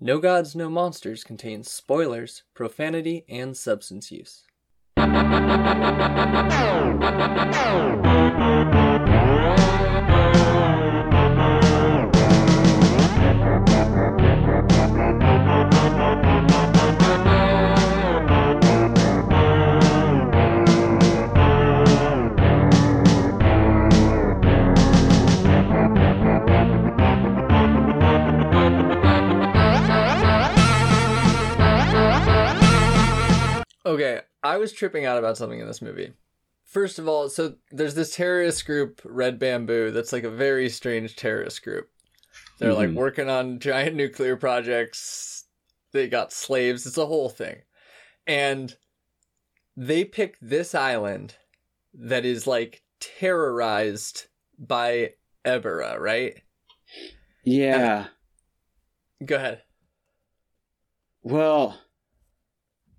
No Gods, No Monsters contains spoilers, profanity, and substance use. Okay, I was tripping out about something in this movie. First of all, so there's this terrorist group, Red Bamboo, that's like a very strange terrorist group. They're like Mhm. working on giant nuclear projects. They got slaves. It's a whole thing. And they picked this island that is like terrorized by Ebirah, right? Yeah. Go ahead. Well,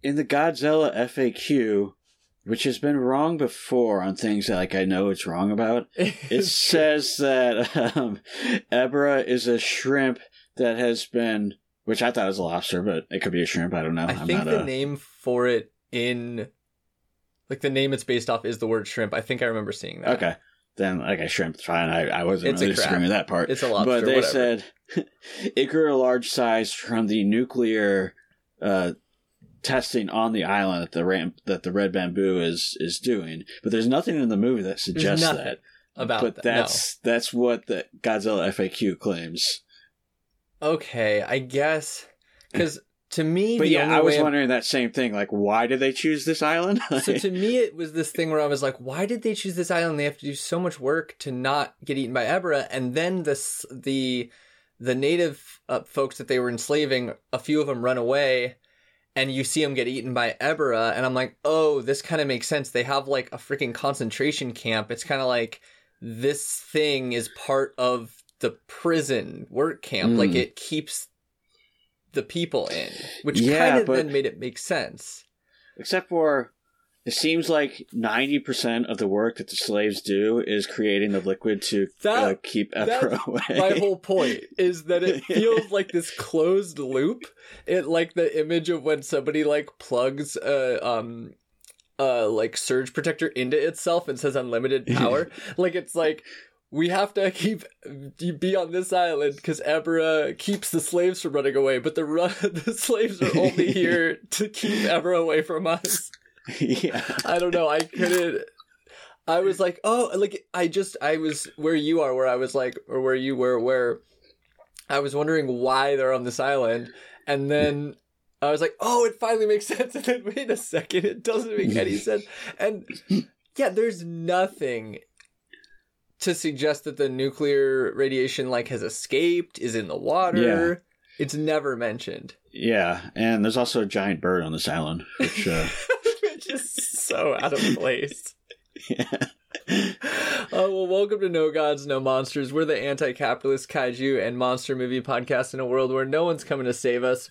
in the Godzilla FAQ, which has been wrong before on things that like I know it's wrong about, it says that um, Ebra is a shrimp that has been, which I thought was a lobster, but it could be a shrimp. I don't know. I I'm think the a, name for it in like the name it's based off is the word shrimp. I think I remember seeing that. Okay. Then, okay, shrimp, fine. I, I wasn't It's really screaming with that part. It's a lobster. but they whatever. said it grew a large size from the nuclear uh, testing on the island that the ramp that the red bamboo is is doing. But there's nothing in the movie that suggests that. about but that. that's that's what the Godzilla FAQ claims. Okay, I guess because to me, But yeah, I was way wondering that same thing. Like, why did they choose this island? so to me, it was this thing where I was like, why did they choose this island? They have to do so much work to not get eaten by Ebra, and then this the the native uh, folks that they were enslaving, a few of them run away, and you see them get eaten by Ebra, and I'm like, oh, this kind of makes sense. They have like a freaking concentration camp. It's kind of like this thing is part of the prison work camp. Like Mm. it keeps the people in, which Yeah, kind of then made it make sense. Except for, it seems like ninety percent of the work that the slaves do is creating the liquid to That- uh, keep that's away. my whole point is that it feels like this closed loop. It like the image of when somebody like plugs a um uh like surge protector into itself and says unlimited power. like it's like we have to keep be on this island because Ebra keeps the slaves from running away, but the run the slaves are only here to keep Ebra away from us. yeah. I don't know. I couldn't. I was like, oh, like I just I was where you are, where I was like, or where you were, where I was wondering why they're on this island, and then I was like, oh, it finally makes sense. And then wait a second, it doesn't make any sense. And yeah, there's nothing to suggest that the nuclear radiation like has escaped, is in the water. Yeah. It's never mentioned. Yeah, and there's also a giant bird on this island, which uh, Is so out of place. yeah. Oh, well, welcome to No Gods, No Monsters. We're the anti capitalist kaiju and monster movie podcast in a world where no one's coming to save us.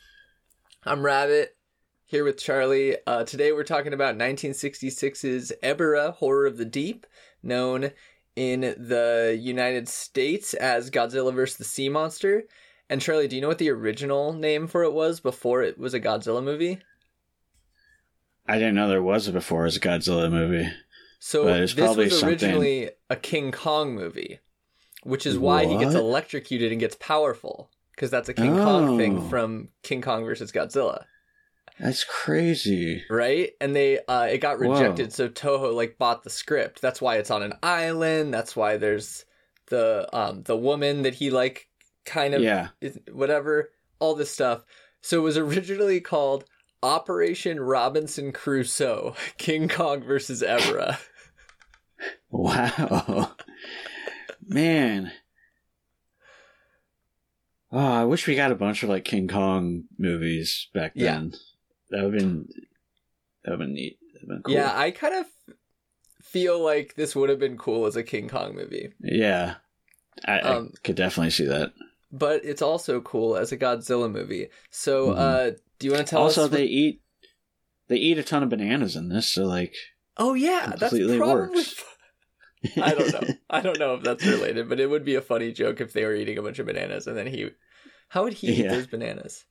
I'm Rabbit, here with Charlie. Uh, today we're talking about 1966's Ebirah Horror of the Deep, known in the United States as Godzilla vs. the Sea Monster. And Charlie, do you know what the original name for it was before it was a Godzilla movie? I didn't know there was a before as a Godzilla movie. So But it's this probably was something- originally a King Kong movie, which is why he gets electrocuted and gets powerful because that's a King Kong thing Oh. from King Kong versus Godzilla, That's crazy. right? And they uh, it got Whoa. rejected, so Toho like bought the script. That's why it's on an island. That's why there's the um the woman that he like kind of Yeah. is- whatever all this stuff. So it was originally called Operation Robinson Crusoe: King Kong versus Ebra. Wow. Man. Oh, I wish we got a bunch of like King Kong movies back Yeah. then. That would have been that would have been neat. That'd been cool. Yeah, I kind of feel like this would have been cool as a King Kong movie, Yeah. I, Um, I could definitely see that. but it's also cool as a Godzilla movie. So, Mhm. uh, do you want to tell also, us? they eat they eat a ton of bananas in this, so like oh yeah, that's completely probably. works. I don't know. I don't know if that's related, but it would be a funny joke if they were eating a bunch of bananas and then he. How would he eat those bananas?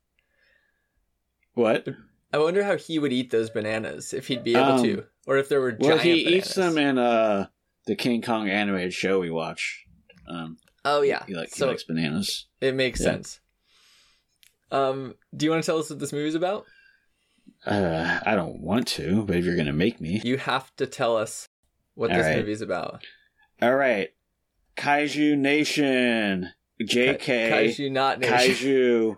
What? I wonder how he would eat those bananas if he'd be able Um, to, or if there were Well, he bananas. eats them in uh the King Kong animated show we watch. Um, oh yeah, he, like, he likes bananas. it makes Yeah. sense. Um, do you want to tell us what this movie's about? Uh, I don't want to, but if you're gonna make me, You have to tell us what All this right. movie's about. all right. Kaiju Nation, JK, Kaiju not nation.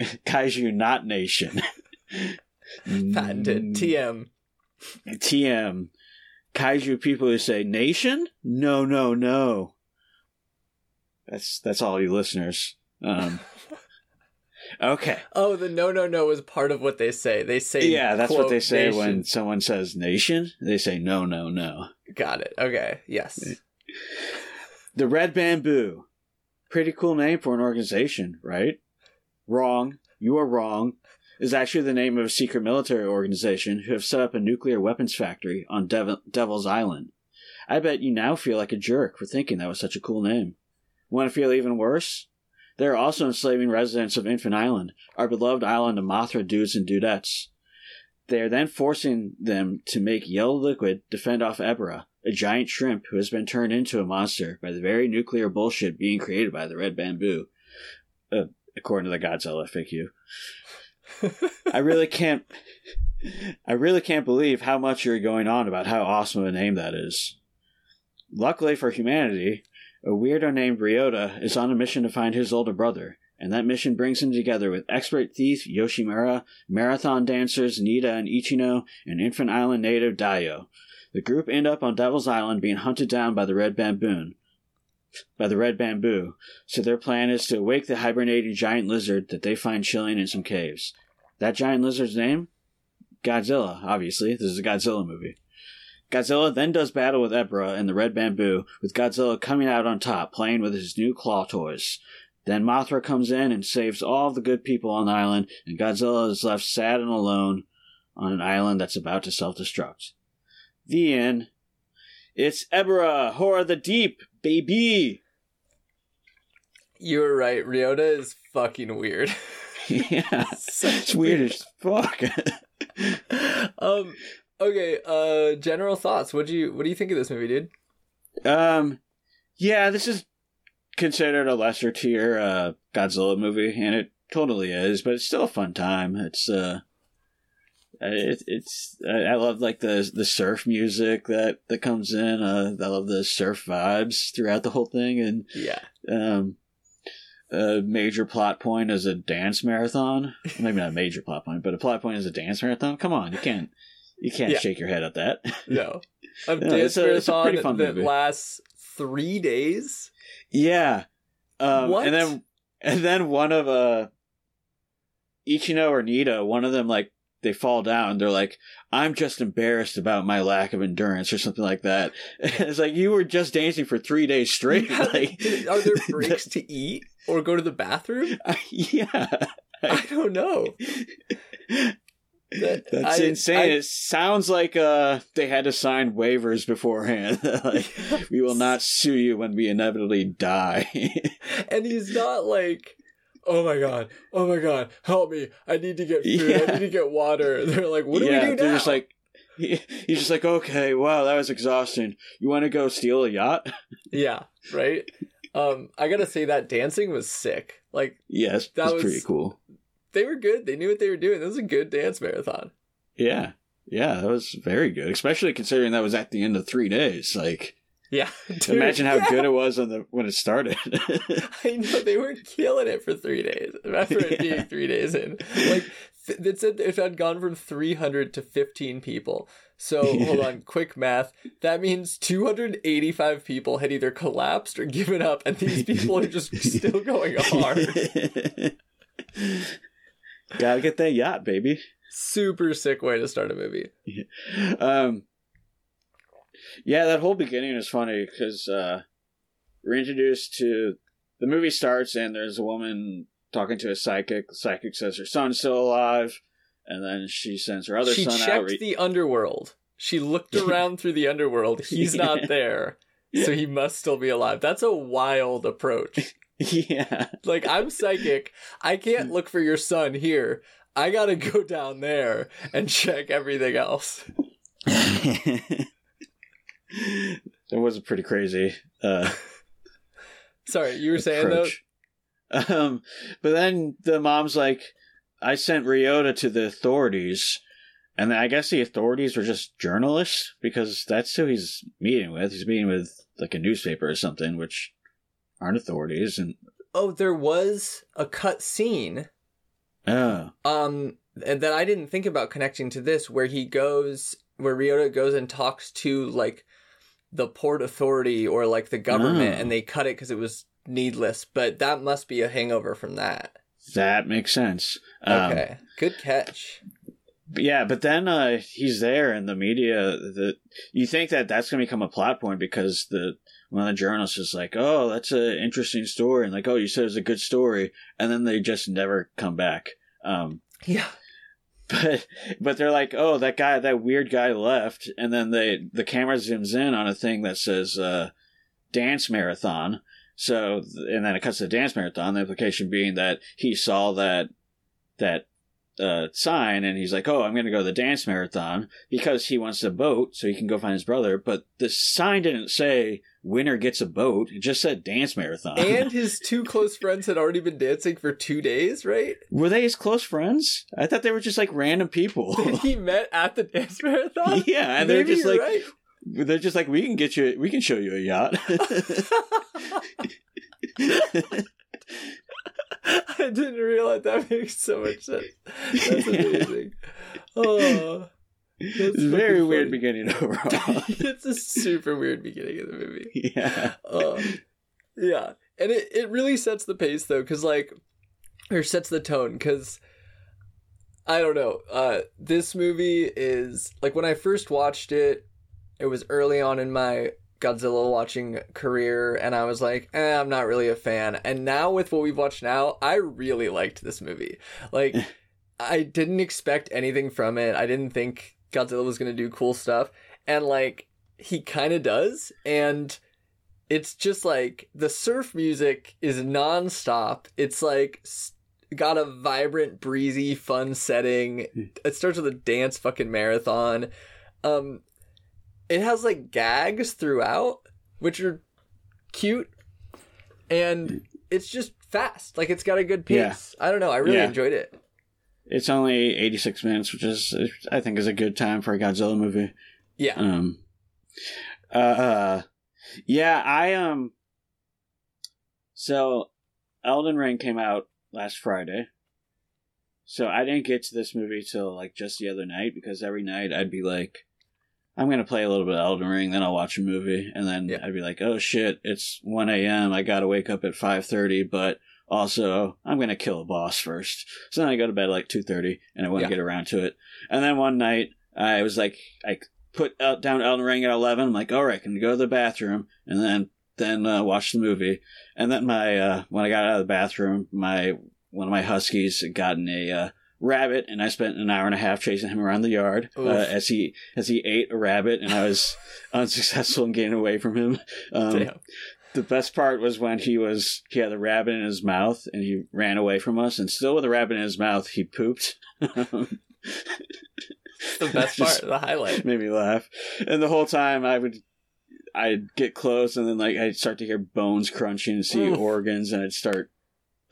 Kaiju, Kaiju Not Nation, patented Mm, TM. TM, Kaiju people who say nation, no, no, no. That's that's all you listeners. Um, okay. Oh, the no no no is part of what they say. They say Yeah, that's what they say when someone says nation. They say no, no, no. Got it. Okay. Yes. The Red Bamboo. Pretty cool name for an organization, right? Wrong. You are wrong. Is actually the name of a secret military organization who have set up a nuclear weapons factory on Dev- Devil's Island. I bet you now feel like a jerk for thinking that was such a cool name. Want to feel even worse? They're also enslaving residents of Infant Island, our beloved island of Mothra dudes and dudettes. They are then forcing them to make yellow liquid to fend off Ebra, a giant shrimp who has been turned into a monster by the very nuclear bullshit being created by the Red Bamboo. Uh, according to the Godzilla FAQ. I really can't. I really can't believe how much you're going on about how awesome a name that is. Luckily for humanity, a weirdo named Ryota is on a mission to find his older brother, and that mission brings him together with expert thief Yoshimura, marathon dancers Nita and Ichino, and Infant Island native Daiyo. The group end up on Devil's Island being hunted down by the Red Bamboon. By the Red Bamboo, so their plan is to wake the hibernating giant lizard that they find chilling in some caves. That giant lizard's name? Godzilla, obviously. This is a Godzilla movie. Godzilla then does battle with Ebra and the Red Bamboo, with Godzilla coming out on top, playing with his new claw toys. Then Mothra comes in and saves all the good people on the island, and Godzilla is left sad and alone on an island that's about to self destruct. The end. It's Ebra, Horror of the Deep, baby! You were right. Ryota is fucking weird. yeah. Such It's weird as fuck. um. Okay. Uh. General thoughts. What do you What do you think of this movie, dude? Um, yeah, this is considered a lesser tier uh, Godzilla movie, and it totally is. But it's still a fun time. It's uh, it, it's I I love like the the surf music that that comes in. Uh, I love the surf vibes throughout the whole thing, and Yeah. um. A major plot point is a dance marathon. Maybe not a major plot point, but a plot point is a dance marathon. Come on, you can't you can't Yeah. shake your head at that. No. A No, dance it's a- marathon pretty fun that movie. lasts three days. Yeah. Um, What? And then and then one of uh Ichino or Nita, one of them like they fall down. They're like, "I'm just embarrassed about my lack of endurance" or something like that. it's like you were just dancing for three days straight. Yeah, like, Are there breaks to eat or go to the bathroom? yeah, I don't know. That- that's I- insane. I- it. Sounds like uh they had to sign waivers beforehand. like, we will not sue you when we inevitably die. and he's not like oh my god oh my god help me. I need to get food. I need to get water. They're like what do yeah, we do they're just like he, he's just like okay wow that was exhausting. You want to go steal a yacht? Yeah right? Um i gotta say that dancing was sick. Like yes That was- pretty cool they were good. They knew what they were doing. This was a good dance marathon. Yeah. Yeah that was very good especially considering that was at the end of three days. Like yeah dude, imagine how yeah. good it was on the when it started. I know they were killing it for three days. After it Yeah. being three days in. Like it said it had gone from 300 to 15 people. So hold on quick math. That means 285 people had either collapsed or given up and these people are just still going hard gotta get that yacht baby. Super sick way to start a movie. Um yeah that whole beginning is funny because uh we're introduced to the movie starts and there's a woman talking to a psychic. The psychic says her son's still alive and then she sends her other she son checked out. re- the underworld. She looked around through the underworld. He's Yeah. not there so he must still be alive. That's a wild approach yeah like i'm psychic i can't look for your son here I gotta go down there and check everything else. that was pretty crazy uh, Sorry, you were saying though. Um, but then the mom's like, I sent Ryota to the authorities. And I guess the authorities were just journalists because that's who he's meeting with. He's meeting with like a newspaper or something, which aren't authorities. And Oh, there was a cut scene oh, um and that I didn't think about connecting to this where he goes where Ryota goes and talks to like the port authority or like the government Oh. and they cut it cuz it was needless, but that must be a hangover from that. that makes sense. Um, Okay. Good catch. Yeah, but then uh, he's there in the media. That you think that that's going to become a plot point because the one of the journalists is like, "Oh, that's an interesting story," and like, "Oh, you said it was a good story," and then they just never come back. Um, Yeah. but but they're like, "Oh, that guy, that weird guy left," and then they the camera zooms in on a thing that says uh, "dance marathon." So and then it cuts to dance marathon. The implication being that he saw that that uh, sign and he's like, "Oh, I'm going to go to the dance marathon because he wants a boat so he can go find his brother." But the sign didn't say "winner gets a boat"; it just said "dance marathon." And his two close friends had already been dancing for 2 days, right? were they his close friends? I thought they were just like random people. he met at the dance marathon. yeah, and they're just like, right. they're just like, "We can get you, we can show you a yacht." I didn't realize that makes so much sense. That's amazing. Oh, that's it's a very fucking weird funny. beginning overall. it's a super weird beginning of the movie. yeah. Um, yeah, and it, it really sets the pace though, because like, or sets the tone, because I don't know. Uh, this movie is like when I first watched it, it was early on in my Godzilla watching career, and I was like, eh, I'm not really a fan. And now with what we've watched now, I really liked this movie. Like, I didn't expect anything from it. I didn't think Godzilla was gonna do cool stuff, and like he kind of does, and it's just like the surf music is nonstop. It's like s- got a vibrant, breezy, fun setting. It starts with a dance fucking marathon. Um, it has like gags throughout, which are cute, and it's just fast. Like it's got a good pace. I don't know. I really Yeah. enjoyed it. It's only 86 minutes, which is, I think, is a good time for a Godzilla movie. Yeah. Um, uh, uh, yeah, I, um, so Elden Ring came out last Friday. So I didn't get to this movie till like just the other night because every night I'd be like, I'm gonna play a little bit of Elden Ring, then I'll watch a movie, and then Yeah. I'd be like, oh shit, it's 1 a.m. I gotta wake up at 5:30, but also I'm gonna kill a boss first. So then I go to bed at like 2:30, and I wouldn't Yeah. get around to it. And then one night I was like, I put out down Elden Ring at 11. I'm like, all right, I can go to the bathroom, and then then uh, watch the movie. And then my uh, when I got out of the bathroom, my one of my huskies had gotten a uh, rabbit, and I spent an hour and a half chasing him around the yard uh, as he as he ate a rabbit, and I was unsuccessful in getting away from him. Um, the best part was when he was he had the rabbit in his mouth and he ran away from us, and still with the rabbit in his mouth, he pooped. The best part, the highlight. made me laugh. And the whole time I would I'd get close and then like I'd start to hear bones crunching and see organs and I'd start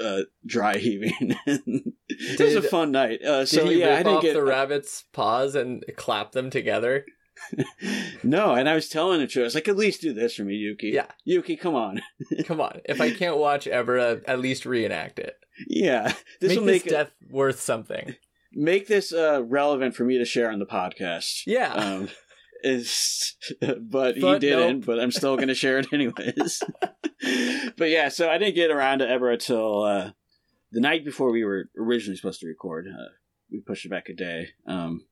uh, dry heaving. it was a fun night. Uh, Did so he yeah, I rip didn't off get the rabbit's paws and clap them together? no. And I was telling it to her, I was like, at least do this for me, Yuki. Yeah. Yuki, come on. Come on. If I can't watch Ebra, at least reenact it. yeah, this make will this make death worth something. make this uh, relevant for me to share on the podcast. Yeah. Um, is but, he didn't. nope. But I'm still going to share it anyways. but yeah, so I didn't get around to Ebra till uh, the night before we were originally supposed to record. Uh, we pushed it back a day. Um,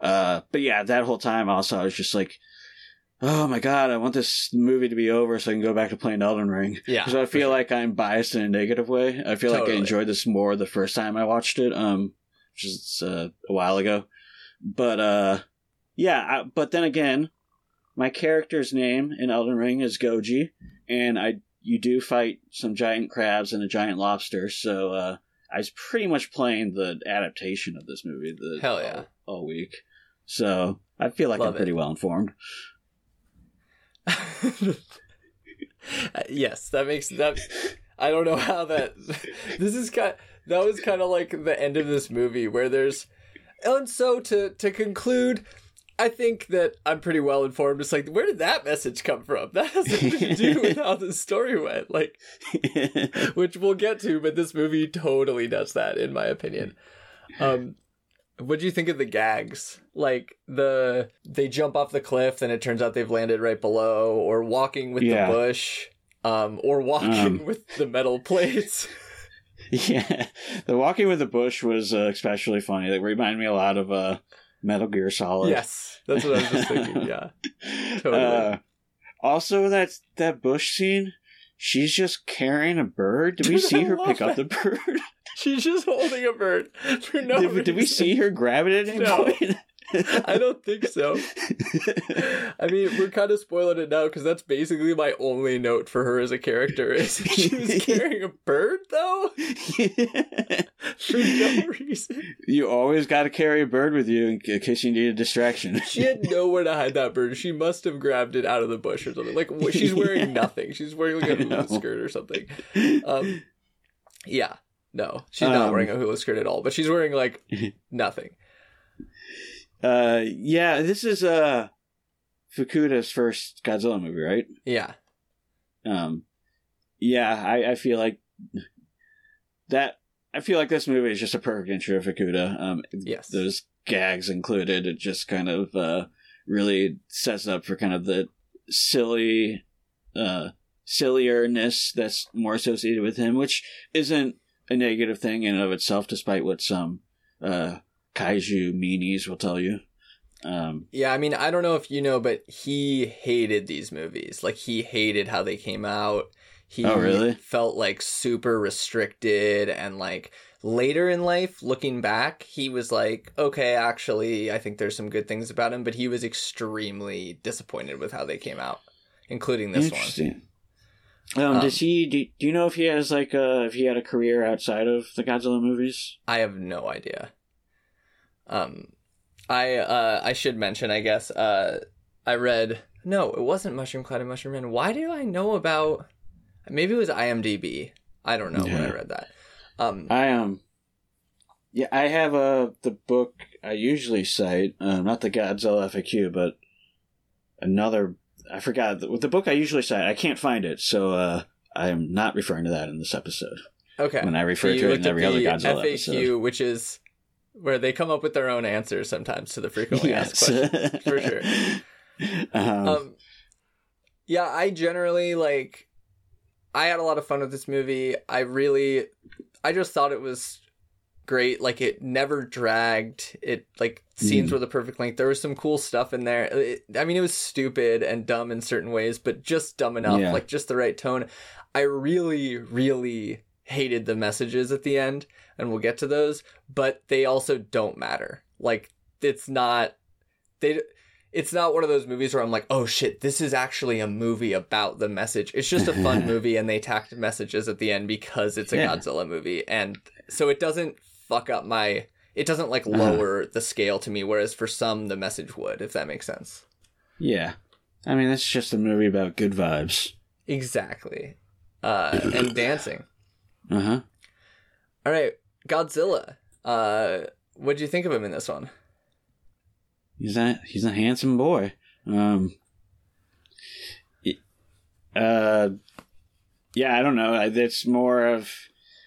uh, but yeah, that whole time also I was just like, oh my god, I want this movie to be over so I can go back to playing Elden Ring. yeah. Because I feel like I'm biased in a negative way. I feel like I enjoyed this more the first time I watched it, um, which is uh, a while ago. But uh, yeah, I, but then again, my character's name in Elden Ring is Goji, and I you do fight some giant crabs and a giant lobster, so uh, I was pretty much playing the adaptation of this movie the Hell yeah. all, all week, so I feel like Love I'm pretty it. well informed. yes, that makes that. I don't know how that. This is kind. That was kind of like the end of this movie where there's, and so to to conclude, I think that I'm pretty well informed. It's like, where did that message come from? That has nothing to do with how the story went. Like, which we'll get to, but this movie totally does that, in my opinion. Um, what do you think of the gags? Like the they jump off the cliff, and it turns out they've landed right below, or walking with Yeah. the bush, um, or walking Um. with the metal plates. yeah, the walking with the bush was uh, especially funny. That reminded me a lot of uh, Metal Gear Solid. yes, that's what I was just thinking. Yeah, Totally. Uh, also, that that bush scene, she's just carrying a bird. Did we see her pick up the bird? she's just holding a bird for no did, did we see her grab it at any No. point? I don't think so. I mean, we're kind of spoiling it now because that's basically my only note for her as a character is she was carrying a bird though for no reason. you always got to carry a bird with you in case you need a distraction. She had nowhere to hide that bird. She must have grabbed it out of the bush or something. Like she's wearing nothing. She's wearing like a hula skirt or something. Um, yeah, no, she's not Um, wearing a hula skirt at all. But she's wearing like nothing. Uh, yeah, this is uh Fukuda's first Godzilla movie, right? Yeah, Um, yeah, I, I feel like that. I feel like this movie is just a perfect intro of Fukuda. Um, yes, those gags included, it just kind of uh, really sets up for kind of the silly, uh, sillierness that's more associated with him, which isn't a negative thing in and of itself, despite what some uh, kaiju meanies will tell you. Um, Yeah, I mean, I don't know if you know, but he hated these movies. Like he hated how they came out. He Oh, really? felt like super restricted and like later in life looking back, he was like, "Okay, actually, I think there's some good things about him," but he was extremely disappointed with how they came out, including this one. Um, Um, does he? Do, do you know if he has like a if he had a career outside of the Godzilla movies? I have no idea. Um, I uh, I should mention, I guess. Uh, I read no, it wasn't Mushroom Cloud and Mushroom Man. Why do I know about? Maybe it was IMDb. I don't know when I read that. Um, I um, yeah, I have uh the book I usually cite, uh, not the Godzilla FAQ, but another. I forgot the, the book I usually cite. I can't find it, so uh, I'm not referring to that in this episode. okay. When I refer you to it in every other Godzilla FAQ, episode. which is where they come up with their own answers sometimes to the frequently asked questions. for sure. Um, um yeah i generally like i had a lot of fun with this movie i really i just thought it was great like it never dragged it like scenes Mm. were the perfect length there was some cool stuff in there It- i mean it was stupid and dumb in certain ways but just dumb enough Yeah. like just the right tone i really really hated the messages at the end and we'll get to those but they also don't matter like it's not they it's not one of those movies where I'm like, oh shit, this is actually a movie about the message. It's just a fun movie, and they tacked messages at the end because it's a Yeah. Godzilla movie, and so it doesn't fuck up my. It doesn't like Uh-huh. lower the scale to me, whereas for some the message would, if that makes sense. yeah, I mean, it's just a movie about good vibes. Exactly, uh, and dancing. Uh huh. All right, Godzilla. Uh, what do you think of him in this one? He's a he's a handsome boy. Um. Uh. Yeah, I don't know. It's more of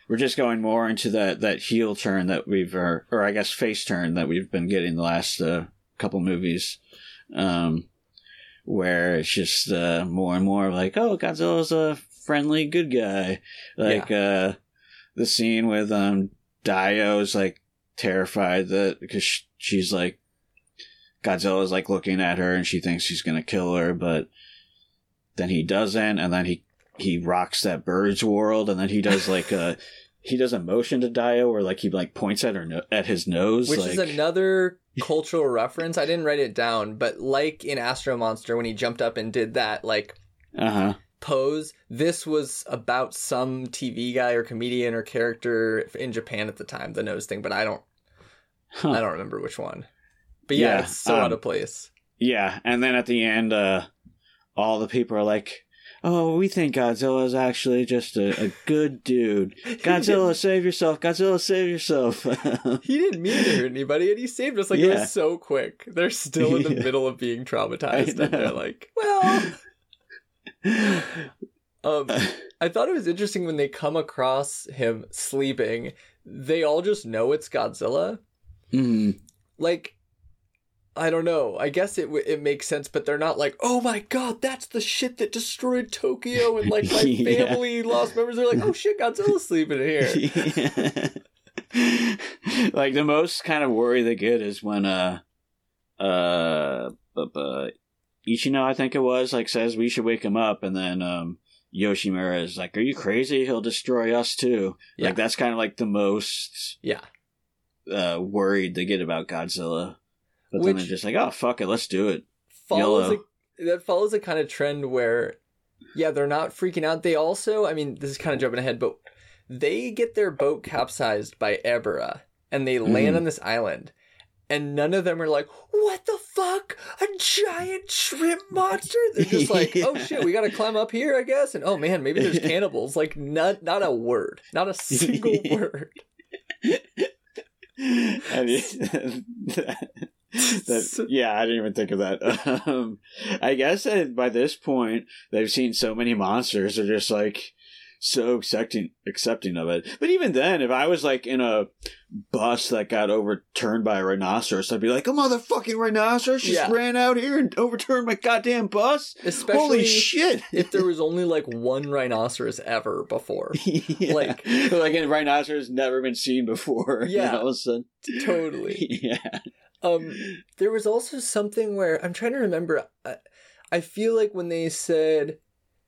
we're just going more into that that heel turn that we've or, or I guess face turn that we've been getting the last uh, couple movies. Um. Where it's just uh, more and more like, oh, Godzilla's a friendly good guy. Like uh, the scene with um Dio's like terrified that because she's like Godzilla's like looking at her and she thinks he's gonna kill her, but then he doesn't, and then he he rocks that bird's world, and then he does like a he does a motion to Dio where like he like points at her no- at his nose, Which like, is another cultural reference. I didn't write it down, but like in Astro Monster when he jumped up and did that like uh huh pose. This was about some TV guy or comedian or character in Japan at the time, the nose thing, but I don't Huh. I don't remember which one. But yeah, Yeah, it's so um, out of place. Yeah, and then at the end, uh, all the people are like, "Oh, we think Godzilla is actually just a, a good dude. Godzilla, save yourself! Godzilla, save yourself!" He didn't mean to hurt anybody, and he saved us. Like it was so quick. They're still in the Yeah. middle of being traumatized, and they're like, "Well." Um, I thought it was interesting when they come across him sleeping. They all just know it's Godzilla. Mhm. Like, I don't know. I guess it w- it makes sense, but they're not like, "Oh my god, that's the shit that destroyed Tokyo," and like my Yeah. family lost members. They're like, "Oh shit, Godzilla's sleeping here." like the most kind of worry they get is when uh uh bu- Ichino I think it was like says we should wake him up and then um Yoshimura is like are you crazy? He'll destroy us too. Yeah. like that's kind of like the most Yeah. uh worried they get about Godzilla. But then they're just like oh fuck it let's do it. Follows a, that follows a kind of trend where yeah they're not freaking out. They also i mean this is kind of jumping ahead but they get their boat capsized by Ebirah and they land Mhm. on this island and none of them are like what the fuck? A giant shrimp monster? They're just like oh shit we gotta climb up here i guess? And oh man maybe there's cannibals. Like not not a word not a single word. I mean, that, yeah, I didn't even think of that. Um, I guess that by this point they've seen so many monsters, they're just like so accepting accepting of it. But even then, if I was like in a bus that got overturned by a rhinoceros, I'd be like, "A motherfucking rhinoceros just Yeah. ran out here and overturned my goddamn bus! especially Holy shit!" if there was only like one rhinoceros ever before Yeah. Like- like a rhinoceros never been seen before. Yeah. all of a sudden, totally yeah. Um, there was also something where I'm trying to remember. I, I feel like when they said,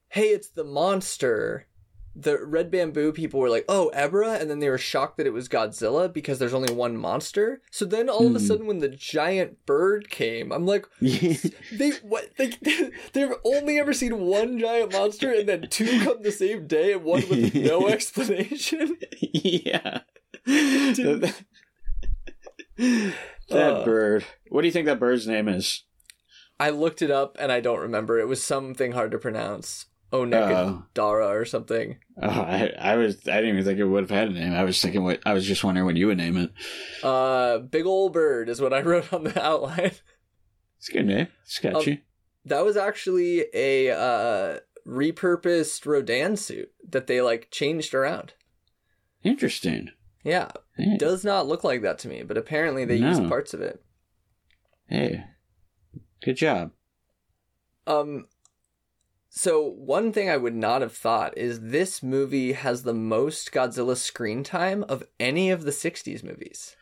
"Hey, it's the monster," the Red Bamboo people were like, "Oh, Ebra," and then they were shocked that it was Godzilla because there's only one monster. So then all of a Hmm. sudden, when the giant bird came, I'm like, "They what? They they've only ever seen one giant monster, and then two come the same day, and one with no explanation." yeah. that Uh. bird. What do you think that bird's name is? I looked it up, and I don't remember. It was something hard to pronounce. Oh. Onekadara or something. Oh, I, I was. I didn't even think it would have had a name. I was thinking what. I was just wondering what you would name it. Uh, big old bird is what I wrote on the outline. It's a good name. It's catchy. That was actually a uh, repurposed Rodan suit that they like changed around. Interesting. Yeah, Hey, does not look like that to me, but apparently they used parts of it. hey, good job. Um, so one thing I would not have thought is this movie has the most Godzilla screen time of any of the '60s movies.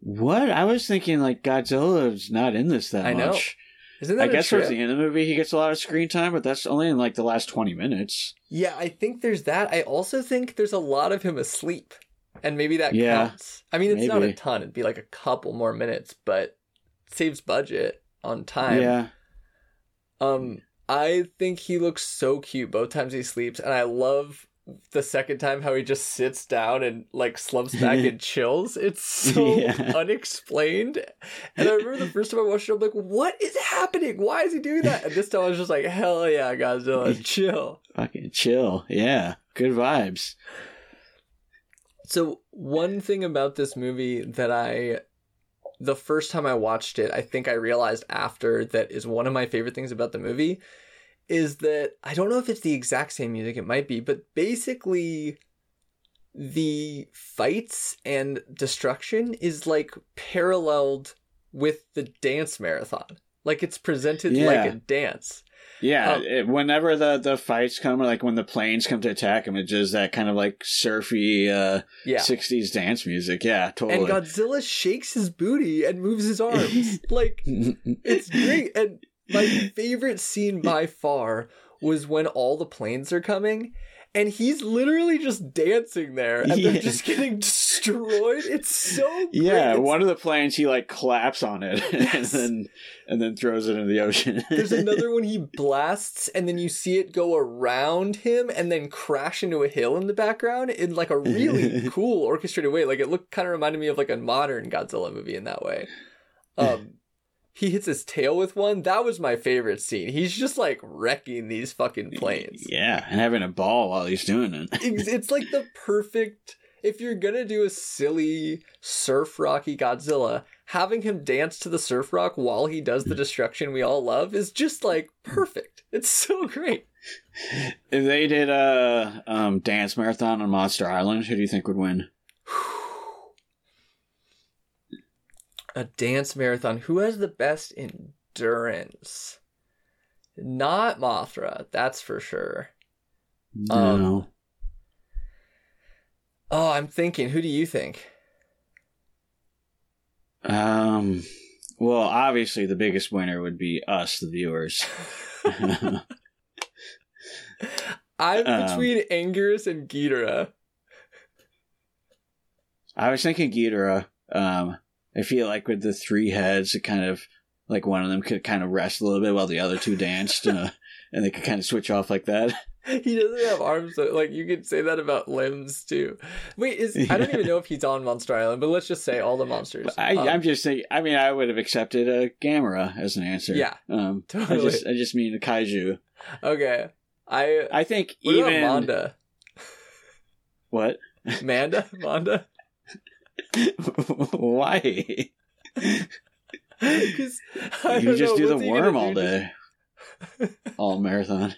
What? I was thinking like Godzilla's not in this that I know. much. Isn't I that a guess towards the end of the movie he gets a lot of screen time, but that's only in like the last twenty minutes. Yeah, I think there's that. I also think there's a lot of him asleep. And maybe that Yeah, counts. I mean, it's not a ton. It'd be like a couple more minutes, but saves budget on time. Yeah. Um, I think he looks so cute both times he sleeps, and I love the second time how he just sits down and like slumps back and chills. It's so Yeah. unexplained. And I remember the first time I watched it, I'm like, what is happening? Why is he doing that? And this time I was just like, hell yeah, Godzilla, chill. Fucking chill. Yeah. Good vibes. So one thing about this movie that I the first time I watched it, I think I realized after that is one of my favorite things about the movie is that I don't know if it's the exact same music it might be, but basically the fights and destruction is like paralleled with the dance marathon. Like it's presented Yeah. like a dance. Yeah, Um, it, whenever the, the fights come, or like when the planes come to attack him, it's just that kind of like surfy uh, Yeah. 60s dance music. Yeah, totally. And. Godzilla shakes his booty and moves his arms. like it's great and my favorite scene by far was when all the planes are coming and he's literally just dancing there, and Yeah. they're just getting destroyed. It's so great. Yeah, one of the planes he like claps on it and Yes. then and then throws it into the ocean. There's another one he blasts, and then you see it go around him and then crash into a hill in the background in like a really cool orchestrated way. Like it looked kind of reminded me of like a modern Godzilla movie in that way. Um, he hits his tail with one. That was my favorite scene. He's just like wrecking these fucking planes. Yeah, and having a ball while he's doing it. It's, it's like the perfect. If you're gonna do a silly surf rocky Godzilla, having him dance to the surf rock while he does the destruction we all love is just like perfect. It's so great. If they did a um, dance marathon on Monster Island, who do you think would win? A dance marathon. Who has the best endurance? Not Mothra, that's for sure. Um, no. Oh, I'm thinking. Who do you think? Um. Well, obviously, the biggest winner would be us, the viewers. I'm Um, between Anguirus and Ghidorah. I was thinking Ghidorah. Um, I feel like with the three heads, it kind of like one of them could kind of rest a little bit while the other two danced, uh, and they could kind of switch off like that. He doesn't have arms. Though. Like you could say that about limbs too. Wait, is I don't even know if he's on Monster Island, but let's just say all the monsters. I, Um, I'm just saying. I mean, I would have accepted a Gamera as an answer. Yeah, Um, totally. I just, I just mean a kaiju. okay. I I think even Manda? what? Manda? Manda? Why? Because You just do the worm all day, all marathon.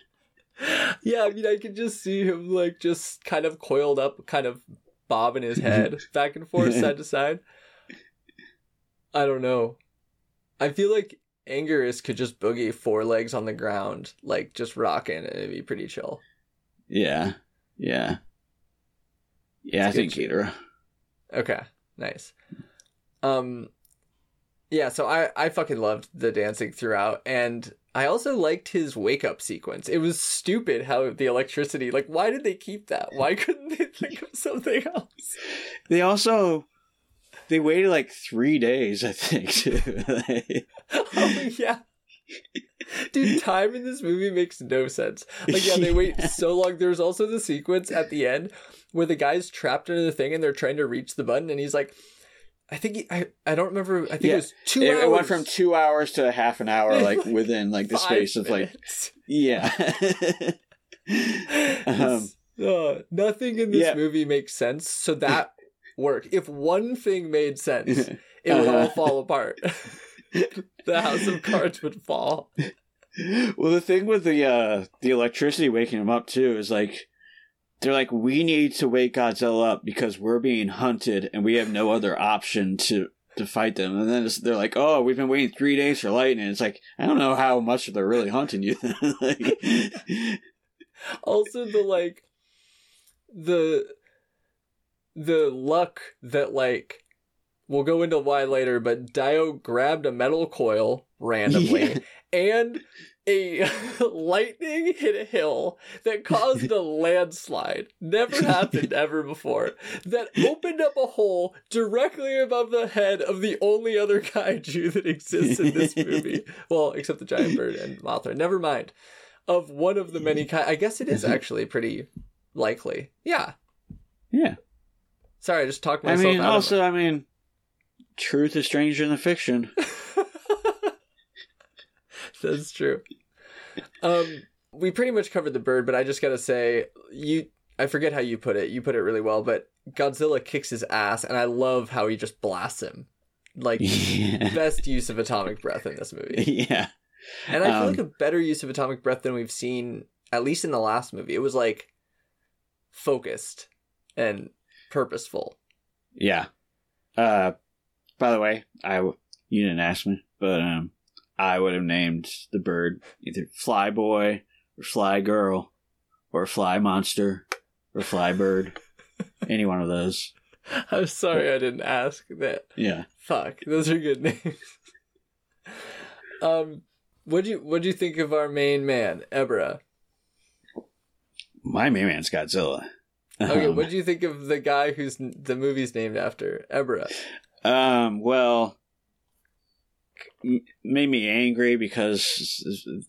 Yeah, I mean, I can just see him like just kind of coiled up, kind of bobbing his head back and forth, side to side. I don't know. I feel like Anguirus could just boogie four legs on the ground, like just rocking, and it'd be pretty chill. Yeah, yeah, yeah. That's I think shit. Okay, nice. Um, yeah. So I I fucking loved the dancing throughout, and I also liked his wake up sequence. It was stupid how the electricity. Like, why did they keep that? Why couldn't they think of something else? They also they waited like three days, I think. Too. oh yeah. Dude, time in this movie makes no sense. Like, yeah, they wait so long. There's also the sequence at the end where the guy's trapped under the thing and they're trying to reach the button, and he's like, I think he, I I don't remember. I think Yeah. it was two it, hours. it went from two hours to a half an hour, like within like the space of like yeah. um, Uh, nothing in this Yeah. movie makes sense, so that worked. If one thing made sense, it would all Uh-huh. fall apart. the house of cards would fall. well, the thing with the uh, the electricity waking him up too is like they're like we need to wake Godzilla up because we're being hunted and we have no other option to to fight them. And then it's, they're like, oh, we've been waiting three days for lightning. It's like I don't know how much they're really hunting you. like, also the like the the luck that like we'll go into why later but dio grabbed a metal coil randomly and a lightning hit a hill that caused a landslide. Never happened ever before. That opened up a hole directly above the head of the only other kaiju that exists in this movie. Well except the giant bird and mothra. Never mind. Of one of the many ki- i guess it is mm-hmm. actually pretty likely. Yeah. Yeah. sorry i just talked I myself mean, out of also, I mean, truth is stranger than fiction. That's true. Um, we pretty much covered the bird, but I just gotta say, you. I forget how you put it. You put it really well, but Godzilla kicks his ass, and I love how he just blasts him. Like yeah. best use of atomic breath in this movie, yeah. and I feel Um, like a better use of atomic breath than we've seen, at least in the last movie. It was like focused and purposeful. Yeah. Uh, by the way, I w- you didn't ask me, but um, I would have named the bird either Fly Boy or Fly Girl or Fly Monster or Fly Bird. Any one of those. I'm sorry I didn't ask that. Yeah. Fuck, those are good names. um, what do you what do you think of our main man, Ebra? My main man's Godzilla. Okay, Um, what do you think of the guy who's the movie's named after? Ebra. Um, well, m- made me angry because,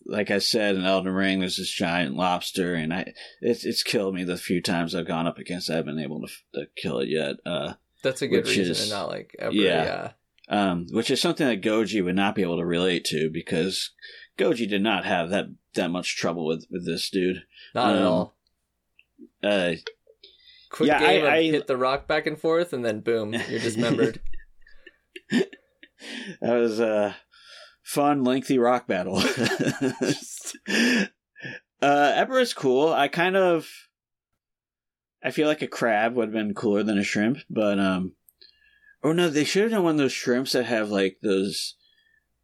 like I said in Elden Ring, there's this giant lobster, and I it's it's killed me the few times I've gone up against. it. I haven't been able to, to kill it yet. Uh, That's a good reason is- not like Ebra. yeah. Yeah. um, which is something that Goji would not be able to relate to because Goji did not have that that much trouble with with this dude. Not at Um, all. Uh, Quick yeah, game I- I- hit the rock back and forth, and then boom, you're dismembered. that was a fun, lengthy rock battle. uh, Ebirah's cool. I kind of, I feel like a crab would have been cooler than a shrimp, but um, oh no, they should have done one of those shrimps that have like those.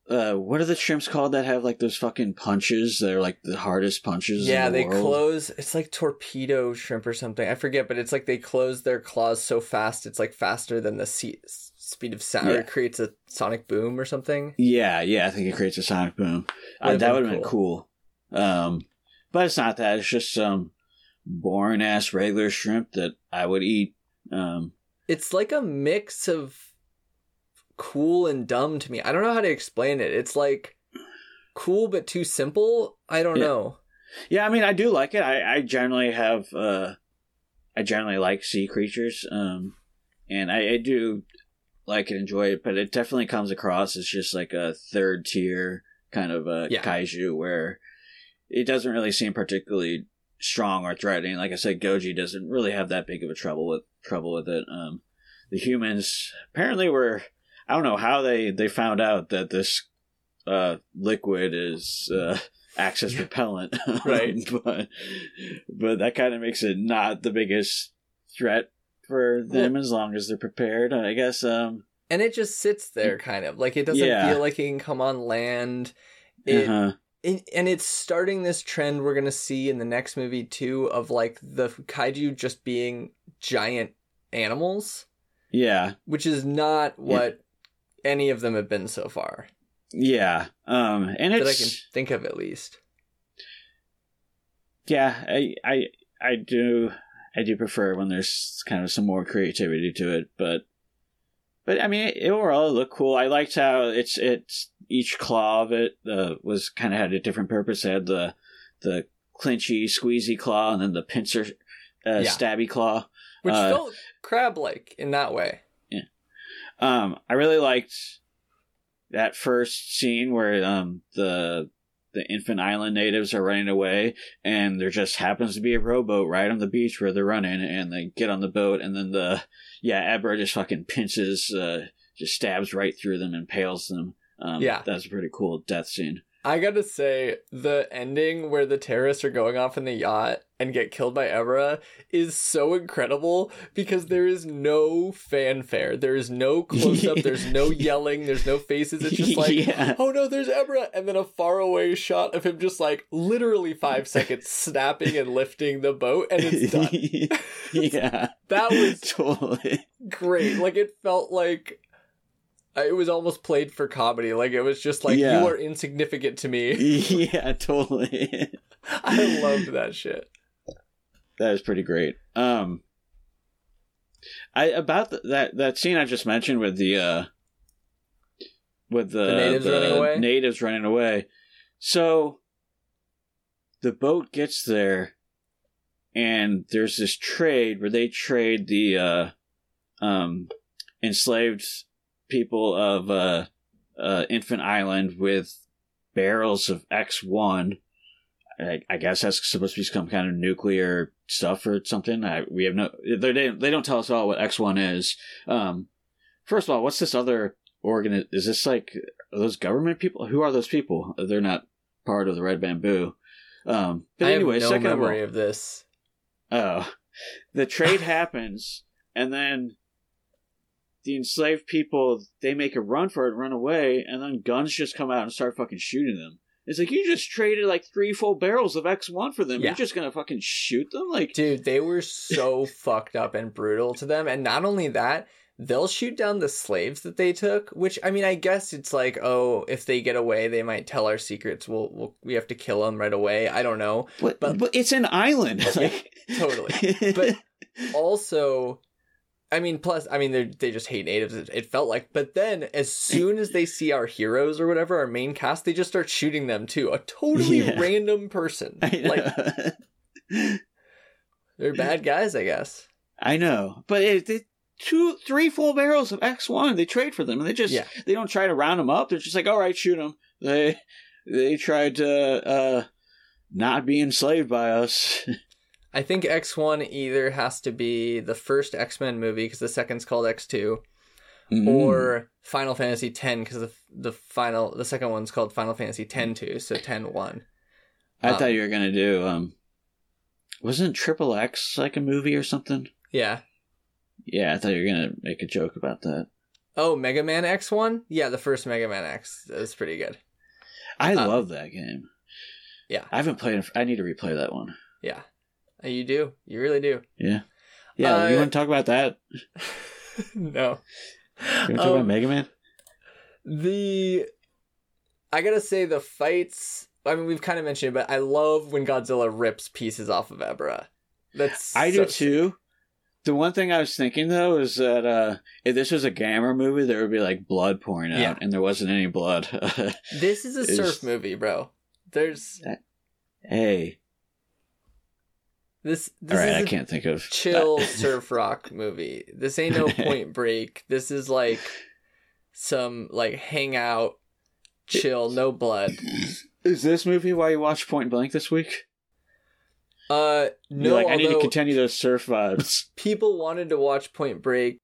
Uh, what are the shrimps called that have like those fucking punches? That are like the hardest punches. yeah, in the they world? close. It's like torpedo shrimp or something. I forget, but it's like they close their claws so fast. It's like faster than the se- speed of sound. Yeah. it creates a sonic boom or something. Yeah, yeah, I think it creates a sonic boom. Uh, that would have been cool. Um, but it's not that. It's just some boring ass regular shrimp that I would eat. Um, It's like a mix of cool and dumb to me. I don't know how to explain it. It's like cool but too simple. I don't Yeah. know. yeah, I mean, I do like it. I, I generally have, uh, I generally like sea creatures. Um, and I, I do like and enjoy it, but it definitely comes across as just like a third tier kind of a Yeah. kaiju where it doesn't really seem particularly strong or threatening. Like I said, Goji doesn't really have that big of a trouble with trouble with it. Um, the humans apparently were I don't know how they they found out that this uh, liquid is uh, access repellent, Right. but but that kind of makes it not the biggest threat for them as long as they're prepared. I guess. Um, And it just sits there kind of. Like it doesn't Yeah. feel like it can come on land. It, uh-huh. it and it's starting this trend we're going to see in the next movie too of like the kaiju just being giant animals, Yeah, which is not what any of them have been so far. yeah. Um, and That I can think of at least. yeah. I I I do I do prefer when there's kind of some more creativity to it, but but I mean, it, overall, it looked cool. I liked how it's it's each claw of it uh, was kind of had a different purpose. It had the the clinchy, squeezy claw, and then the pincer, uh, Yeah. stabby claw. Which Uh, felt crab like in that way. Um, I really liked that first scene where um the the infant island natives are running away, and there just happens to be a rowboat right on the beach where they're running, and they get on the boat, and then the yeah, Ebirah just fucking pinches, uh, just stabs right through them and impales them. Um, Yeah. that's a pretty cool death scene. I gotta say, the ending where the terrorists are going off in the yacht and get killed by Ebirah is so incredible because there is no fanfare. There is no close up, there's no yelling, there's no faces. It's just like, Yeah. oh no, there's Ebirah. And then a faraway shot of him just like literally five seconds snapping and lifting the boat and it's done. yeah, That was totally. great. Like it felt like it was almost played for comedy. Like it was just like, Yeah. you are insignificant to me. yeah, totally. I loved that shit. That is pretty great. Um, I about th- that that scene I just mentioned with the uh, with the, The natives running away? Natives running away. So the boat gets there, and there's this trade where they trade the uh, um, enslaved people of uh, uh, Infant Island with barrels of X one. I, I guess that's supposed to be some kind of nuclear stuff or something. I, we have no. They they don't tell us all what X one is. Um, first of all, what's this other organ? Is this like are those government people? Who are those people? They're not part of the Red Bamboo. Um, but I anyway, no second of all, memory of this. Oh, the trade happens, and then the enslaved people they make a run for it, run away, and then guns just come out and start fucking shooting them. It's like you just traded like three full barrels of X one for them. Yeah. You're just gonna fucking shoot them? Like, Dude, they were so fucked up and brutal to them. And not only that, they'll shoot down the slaves that they took. Which I mean, I guess it's like, oh, if they get away, they might tell our secrets. We'll, we'll we have to kill them right away. I don't know. But, But- but, it's an island. Like, totally. But also i mean plus i mean they they just hate natives it, it felt like but then as soon as they see our heroes or whatever our main cast they just start shooting them too a totally Yeah. random person I know. like they're bad guys i guess I know, but it, it, two, three full barrels of X one. They trade for them, and they just Yeah. they don't try to round them up. They're just like, all right, shoot them. They they tried to uh, not be enslaved by us. i think x1 either has to be the first x-men movie because the second's called x2 Mm. or final fantasy 10 because the, the final the second one's called final fantasy 10 2 so 10 1 I um, thought you were gonna do um, wasn't Triple X like a movie or something? yeah Yeah, I thought you were gonna make a joke about that. Oh, Mega Man X1? Yeah, the first Mega Man X. That's pretty good. I Uh, love that game. yeah. I haven't played it. I need to replay that one. Yeah. Uh, You do. You really do. Yeah, yeah. Uh, you want to talk about that? no. You want to talk about Um, Mega Man? the I gotta say the fights I mean we've kind of mentioned it, but I love when Godzilla rips pieces off of Ebirah. That's I so do too. The one thing I was thinking though is that uh, if this was a Gamera movie, there would be like blood pouring out, Yeah. and there wasn't any blood. This is a surf movie, bro. There's hey, this this all right, is I can't think of chill surf rock movie. This ain't no point break. This is like some like hangout chill, no blood. Is this movie why you watched Point Blank this week? Uh You're no, like I need to continue those surf vibes. people wanted to watch Point Break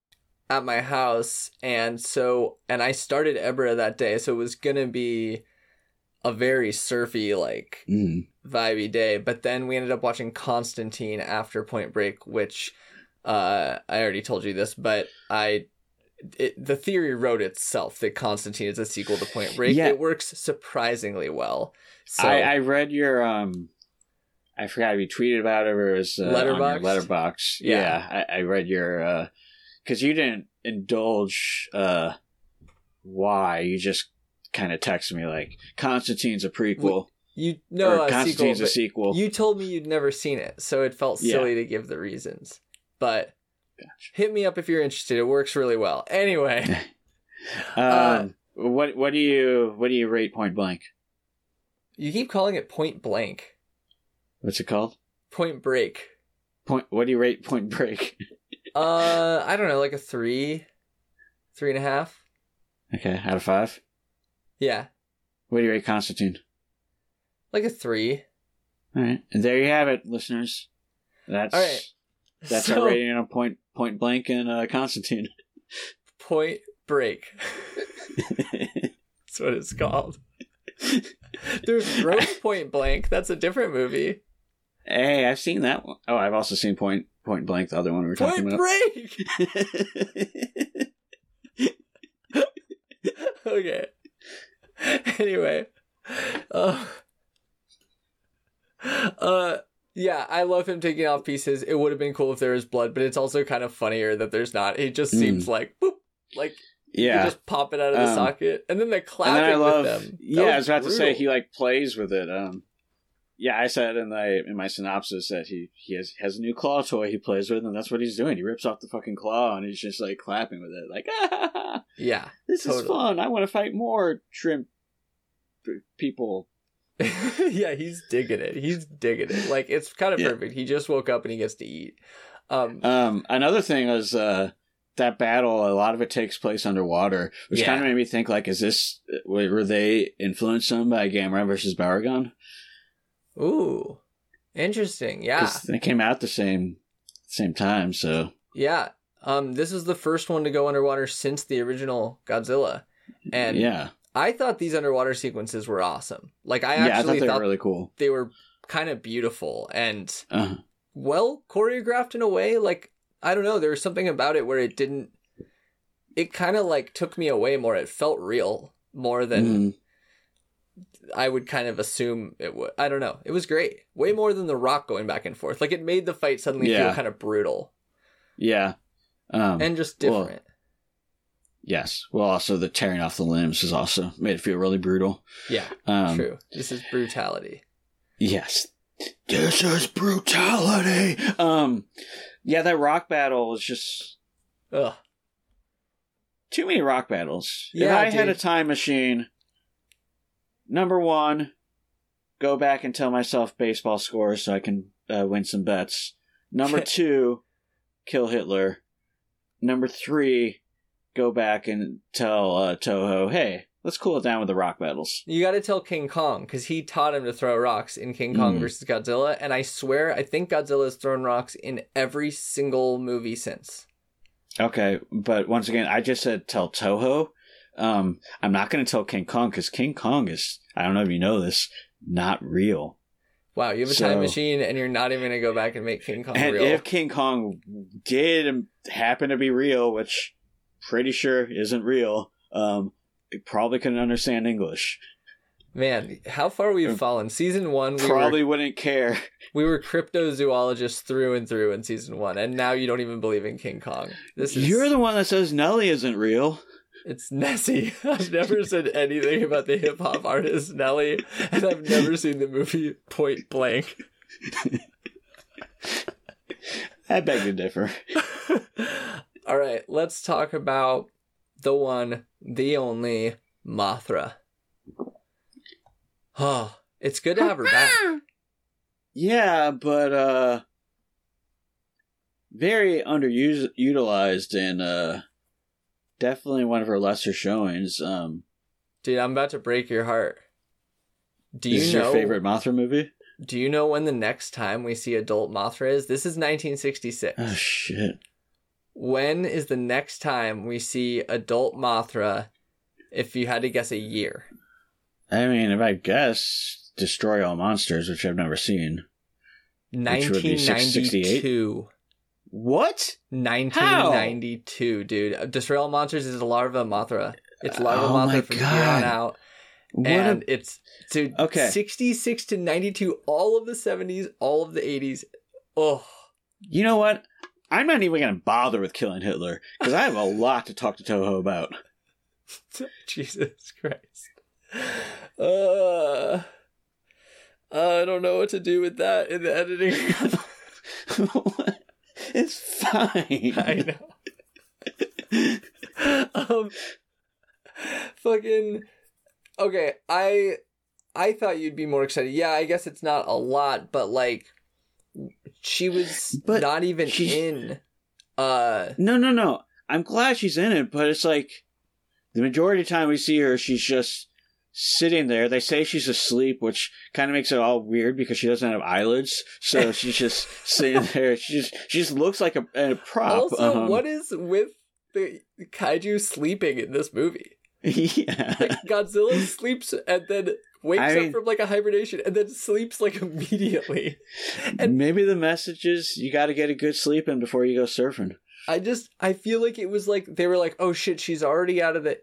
at my house, and so and I started Ebirah that day, so it was gonna be a very surfy, like Mm. vibey day. But then we ended up watching Constantine after Point Break, which uh, I already told you this, but I. It, the theory wrote itself that Constantine is a sequel to Point Break. Yeah. It works surprisingly well. So I, I read your um, I forgot if you tweeted about it or it was uh, on your Letterboxd? letterbox. Yeah. Yeah, I, I read your uh, because you didn't indulge uh, why you just kind of texted me like Constantine's a prequel you know or a sequel, Constantine's a sequel. You told me you'd never seen it, so it felt Yeah. silly to give the reasons. But hit me up if you're interested. It works really well. Anyway, Um, uh, what what do you what do you rate Point Blank? you keep calling it Point Blank, What's it called? Point Break. Point. What do you rate Point Break? Uh, I don't know, like a three, three and a half. okay, out of five. Yeah, What do you rate Constantine? like a three. All right, and there you have it, listeners. That's All right. that's So, our rating on Point Point Blank and uh, Constantine. Point Break. That's what it's called. There's Grosse Point Blank. That's a different movie. hey, I've seen that one. Oh, I've also seen Point Point Blank, the other one we were talking about. Point about. Break. okay. Anyway, uh, uh, yeah, I love him taking off pieces. It would have been cool if there was blood, but it's also kind of funnier that there's not. It just Mm. seems like boop, like yeah, just pop it out of the Um, socket, and then the and clapping then I love. with them. That Yeah, I was about to say he like plays with it. Um, yeah, I said in my in my synopsis that he he has has a new claw toy he plays with, and that's what he's doing. He rips off the fucking claw and he's just like clapping with it, like ah, yeah, this is fun. I want to fight more shrimp people. yeah, he's digging it. He's digging it. Like it's kind of Yeah. perfect. He just woke up and he gets to eat. Um, Um, another thing was uh, that battle. A lot of it takes place underwater, which Yeah. kind of made me think like, is this were were they influenced some by Gamera versus Barugon? Ooh, interesting. Yeah, they came out the same same time. So yeah. Um, this is the first one to go underwater since the original Godzilla, and yeah, I thought these underwater sequences were awesome. Like I yeah, I actually thought they thought were really cool. they were kind of beautiful and Uh, well choreographed in a way. Like I don't know, there was something about it where it didn't. It kind of like took me away more. It felt real more than mm, I would kind of assume it would. I don't know. It was great. Way more than the rock going back and forth. Like it made the fight suddenly Yeah. feel kind of brutal yeah, um, and just well, different. Yes. Well, also the tearing off the limbs is also made it feel really brutal. Yeah, Um, true. This is brutality. Yes. This is brutality. Um, yeah, that rock battle was just Ugh. too many rock battles. Yeah, if I had a time machine, number one, go back and tell myself baseball scores so I can uh, win some bets. Number two, kill Hitler. Number three, go back and tell uh, Toho, hey, let's cool it down with the rock battles. You got to tell King Kong because he taught him to throw rocks in King Kong Mm. versus Godzilla, and I swear I think Godzilla has thrown rocks in every single movie since. Okay, but once again, I just said tell Toho. Um, I'm not going to tell King Kong because King Kong is, I don't know if you know this, not real. Wow, you have a So- time machine, and you're not even gonna go back and make King Kong and real. if King Kong did happen to be real, which pretty sure isn't real, um, probably couldn't understand English. Man, how far we've fallen. Season one, we probably were wouldn't care. we were cryptozoologists through and through in season one, and now you don't even believe in King Kong. This is You're the one that says Nelly isn't real. It's Nessie. I've never said anything about the hip hop artist Nelly, and I've never seen the movie Point Blank. I beg to differ. All right, let's talk about the one, the only Mothra. Oh, it's good to have her back. Yeah, but uh very underutilized and uh definitely one of her lesser showings. Um Dude, I'm about to break your heart. Do this you is know your favorite Mothra movie? Do you know when the next time we see adult Mothra is? This is 1966. Oh shit. when is the next time we see adult Mothra if you had to guess a year? I mean, if I guess Destroy All Monsters, which I've never seen. Which would be 1992. What? 1992, dude. Destroy All Monsters is Larva Mothra. It's Larva Oh Mothra from here on God. out. What and a it's dude, Okay. 66 to 92, all of the 70s, all of the 80s. Oh, You know what? I'm not even going to bother with killing Hitler because I have a lot to talk to Toho about. Jesus Christ. Uh, I don't know what to do with that in the editing. it's fine. I know. um, fucking. Okay, I I thought you'd be more excited. Yeah, I guess it's not a lot, but like, she was But not even she's- in. Uh, No, no, no. I'm glad she's in it, but it's like the majority of the time we see her, she's just sitting there. They say she's asleep, which kind of makes it all weird because she doesn't have eyelids. So she's just sitting there. She just she just looks like a, a prop. also, um, what is with the kaiju sleeping in this movie? Yeah. Like, Godzilla sleeps and then wakes I up from like a hibernation and then sleeps like immediately. and- Maybe the message is you got to get a good sleep in before you go surfing. I just I feel like it was like they were like, oh shit, she's already out of the.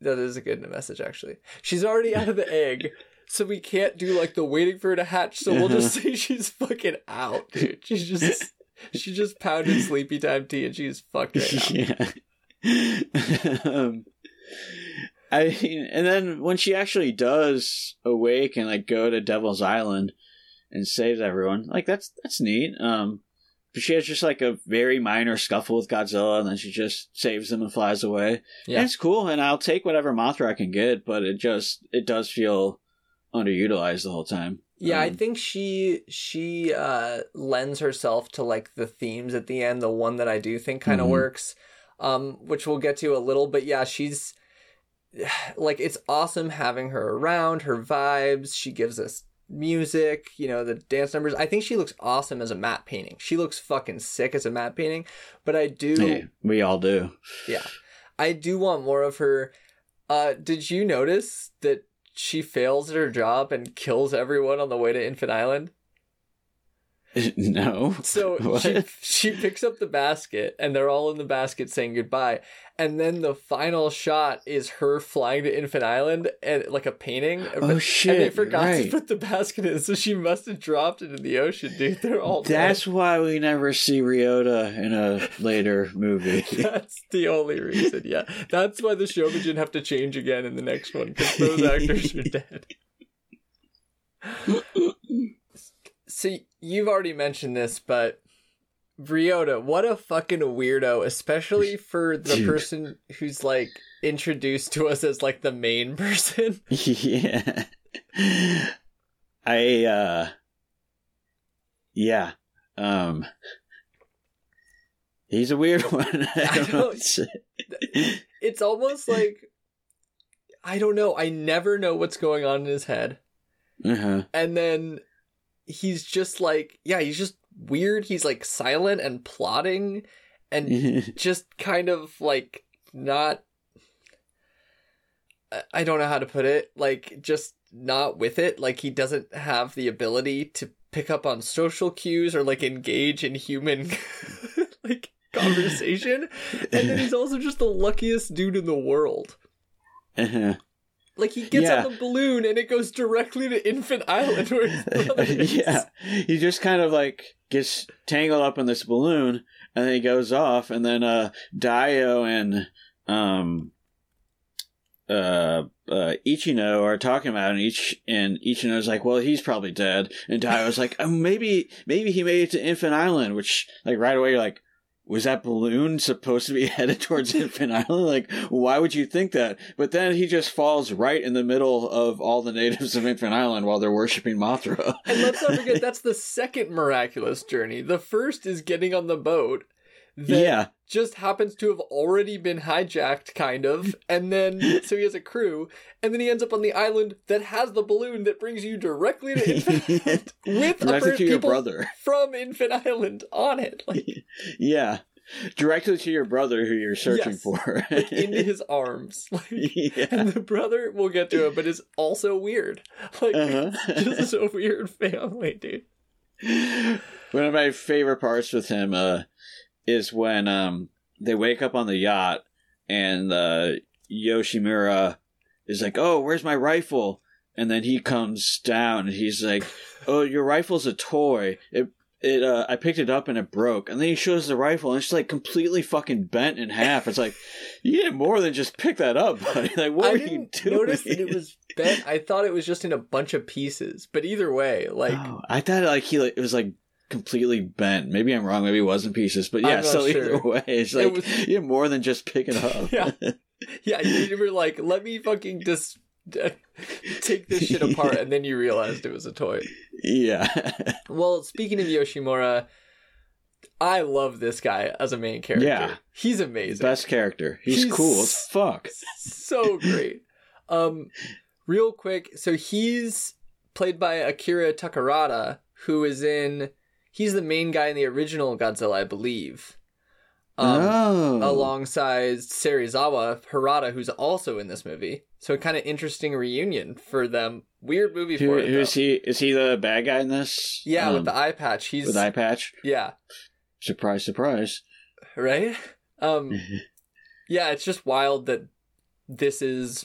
That is a good message actually. She's already out of the egg, so we can't do like the waiting for her to hatch. So we'll just say she's fucking out, dude. She's just she just pounded sleepy time tea and she's fucked right yeah. um, I mean, and then when she actually does awake and like go to Devil's Island and saves everyone, like that's that's neat. Um, she has just like a very minor scuffle with Godzilla, and then she just saves him and flies away. Yeah. And it's cool, and I'll take whatever Mothra I can get, but it just it does feel underutilized the whole time. Yeah, I Um, think she she uh lends herself to like the themes at the end, the one that I do think kind of Mhm. works. Um which we'll get to a little, but yeah, she's like it's awesome having her around, her vibes, she gives us music, you know, the dance numbers. I think she looks awesome as a matte painting. She looks fucking sick as a matte painting, but I do Hey, we all do. Yeah. I do want more of her. Uh, did you notice that she fails at her job and kills everyone on the way to Infant Island? no. So she she picks up the basket and they're all in the basket saying goodbye. And then the final shot is her flying to Infant Island and like a painting. Oh but- And they shit! forgot to put the basket in, so she must have dropped it in the ocean, dude. They're all dead. That's why we never see Ryota in a later movie. That's the only reason, yeah. That's why the didn't have to change again in the next one, because those actors are dead. So you've already mentioned this, but Ryota, what a fucking weirdo, especially for the Dude. person who's like introduced to us as like the main person. yeah. I uh yeah. Um He's a weird one. I don't to say. It's almost like I don't know, I never know what's going on in his head. Uh-huh. and then he's just like yeah he's just weird. He's like silent and plotting and just kind of like not I- don't know how to put it like just not with it. Like he doesn't have the ability to pick up on social cues or like engage in human like conversation. And then he's also just the luckiest dude in the world. Uh-huh. Like he gets Yeah. on the balloon and it goes directly to infant island where his yeah. He just kind of like gets tangled up in this balloon and then he goes off and then uh Daiyo and um uh uh Ichino are talking about it and each and Ichino's like, Well, he's probably dead and Daiyo's like, oh, maybe maybe he made it to Infant Island, which like right away you're like was that balloon supposed to be headed towards Infant Island? Like, why would you think that? But then he just falls right in the middle of all the natives of Infant Island while they're worshiping Mothra. And let's not forget that's the second miraculous journey. The first is getting on the boat that yeah, just happens to have already been hijacked, kind of. And then, so he has a crew. And then he ends up on the island that has the balloon that brings you directly to Infant Island with directly to your brother. from Infant Island on it. Like, Yeah, directly to your brother who you're searching Yes. for. into his arms. Like, yeah. and the brother, we'll get to it, but is also weird. Like, Uh-huh. just a weird family, dude. One of my favorite parts with him uh, is when um, they wake up on the yacht and uh, Yoshimura is like, "Oh, where's my rifle?" And then he comes down and he's like, "Oh, your rifle's a toy. It." It uh, I picked it up and it broke, and then he shows the rifle and it's like completely fucking bent in half. It's like you did more than just pick that up, buddy. Like what I were you didn't doing? notice that it was bent. I thought it was just in a bunch of pieces. But either way, like Oh, I thought like he like, it was like completely bent. Maybe I'm wrong. Maybe it wasn't pieces. But yeah, so either way, it's It like was- you had more than just picking up. Yeah. yeah, you were like, let me fucking just uh, take this shit apart, and then you realized it was a toy. yeah. Well, speaking of Yoshimura, I love this guy as a main character. Yeah. he's amazing. Best character. He's, He's- cool as fuck. so great. Um, real quick, so he's played by Akira Takarada, who is in. He's the main guy in the original Godzilla, I believe. Um, oh. alongside Serizawa Hirata, who's also in this movie. So a kind of interesting reunion for them. Weird movie Who, for it. is he? Is he the bad guy in this? Yeah, Um, with the eye patch. He's with the eye patch. yeah, Surprise, surprise. right. Um, yeah, it's just wild that this is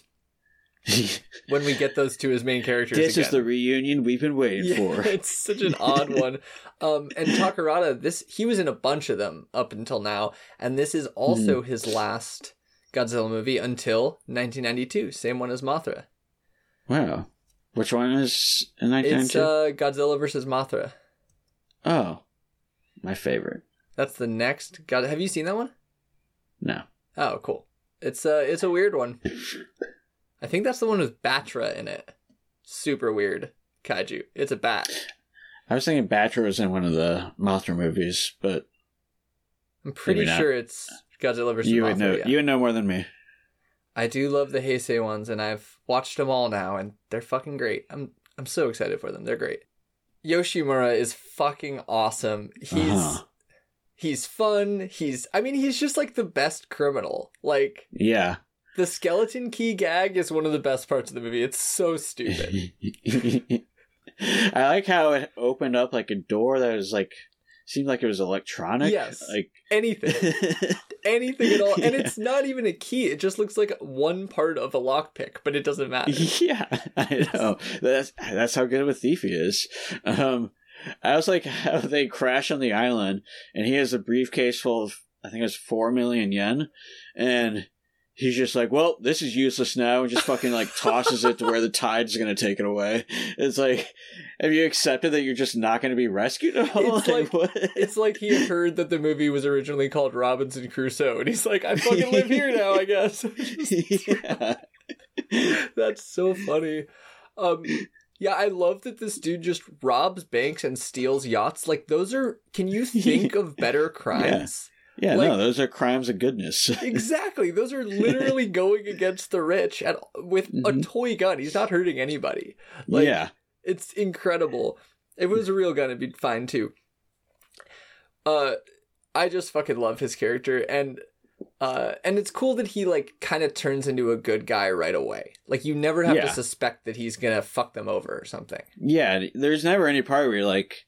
when we get those two as main characters. this is the reunion we've been waiting Yeah, for. it's such an odd one. Um, and Takarada, this he was in a bunch of them up until now, and this is also Mm-hmm. his last Godzilla movie until 1992. Same one as Mothra. Wow. Which one is in It's 1992? uh, Godzilla versus Mothra. oh, my favorite. That's the next. God, have you seen that one? No. Oh, cool. It's uh, it's a weird one. I think that's the one with Battra in it. Super weird kaiju. It's a bat. I was thinking Battra was in one of the Mothra movies, but I'm pretty sure it's Godzilla versus you Mothra. would know. yeah. You would know more than me. I do love the Heisei ones, and I've watched them all now, and they're fucking great. I'm I'm so excited for them. They're great. Yoshimura is fucking awesome. He's Uh-huh. he's fun. He's I mean he's just like the best criminal. Like Yeah. The skeleton key gag is one of the best parts of the movie. It's so stupid. I like how it opened up like a door that was like seemed like it was electronic. Yes. Like Anything. Anything at all. And Yeah. it's not even a key. It just looks like one part of a lockpick, but it doesn't matter. yeah, I know. That's that's how good of a thief he is. Um, I was like how they crash on the island, and he has a briefcase full of I think it was four million yen, and he's just like, "Well, this is useless now," and just fucking like tosses it to where the tide's gonna take it away. It's like, have you accepted that you're just not gonna be rescued? It's like- what? It's like he heard that the movie was originally called Robinson Crusoe, and he's like, I fucking live here now, I guess. yeah. That's so funny. Um, yeah, I love that this dude just robs banks and steals yachts. Like, those are. Can you think of better crimes? Yeah, Like- no, those are crimes of goodness. Exactly. Those are literally going against the rich and with a Mhm. toy gun. He's not hurting anybody. Like, yeah. It's incredible. If it was a real gun, it'd be fine too. Uh, I just fucking love his character, and uh, and it's cool that he like kind of turns into a good guy right away. Like you never have Yeah. to suspect that he's gonna fuck them over or something. Yeah, there's never any part where you're like,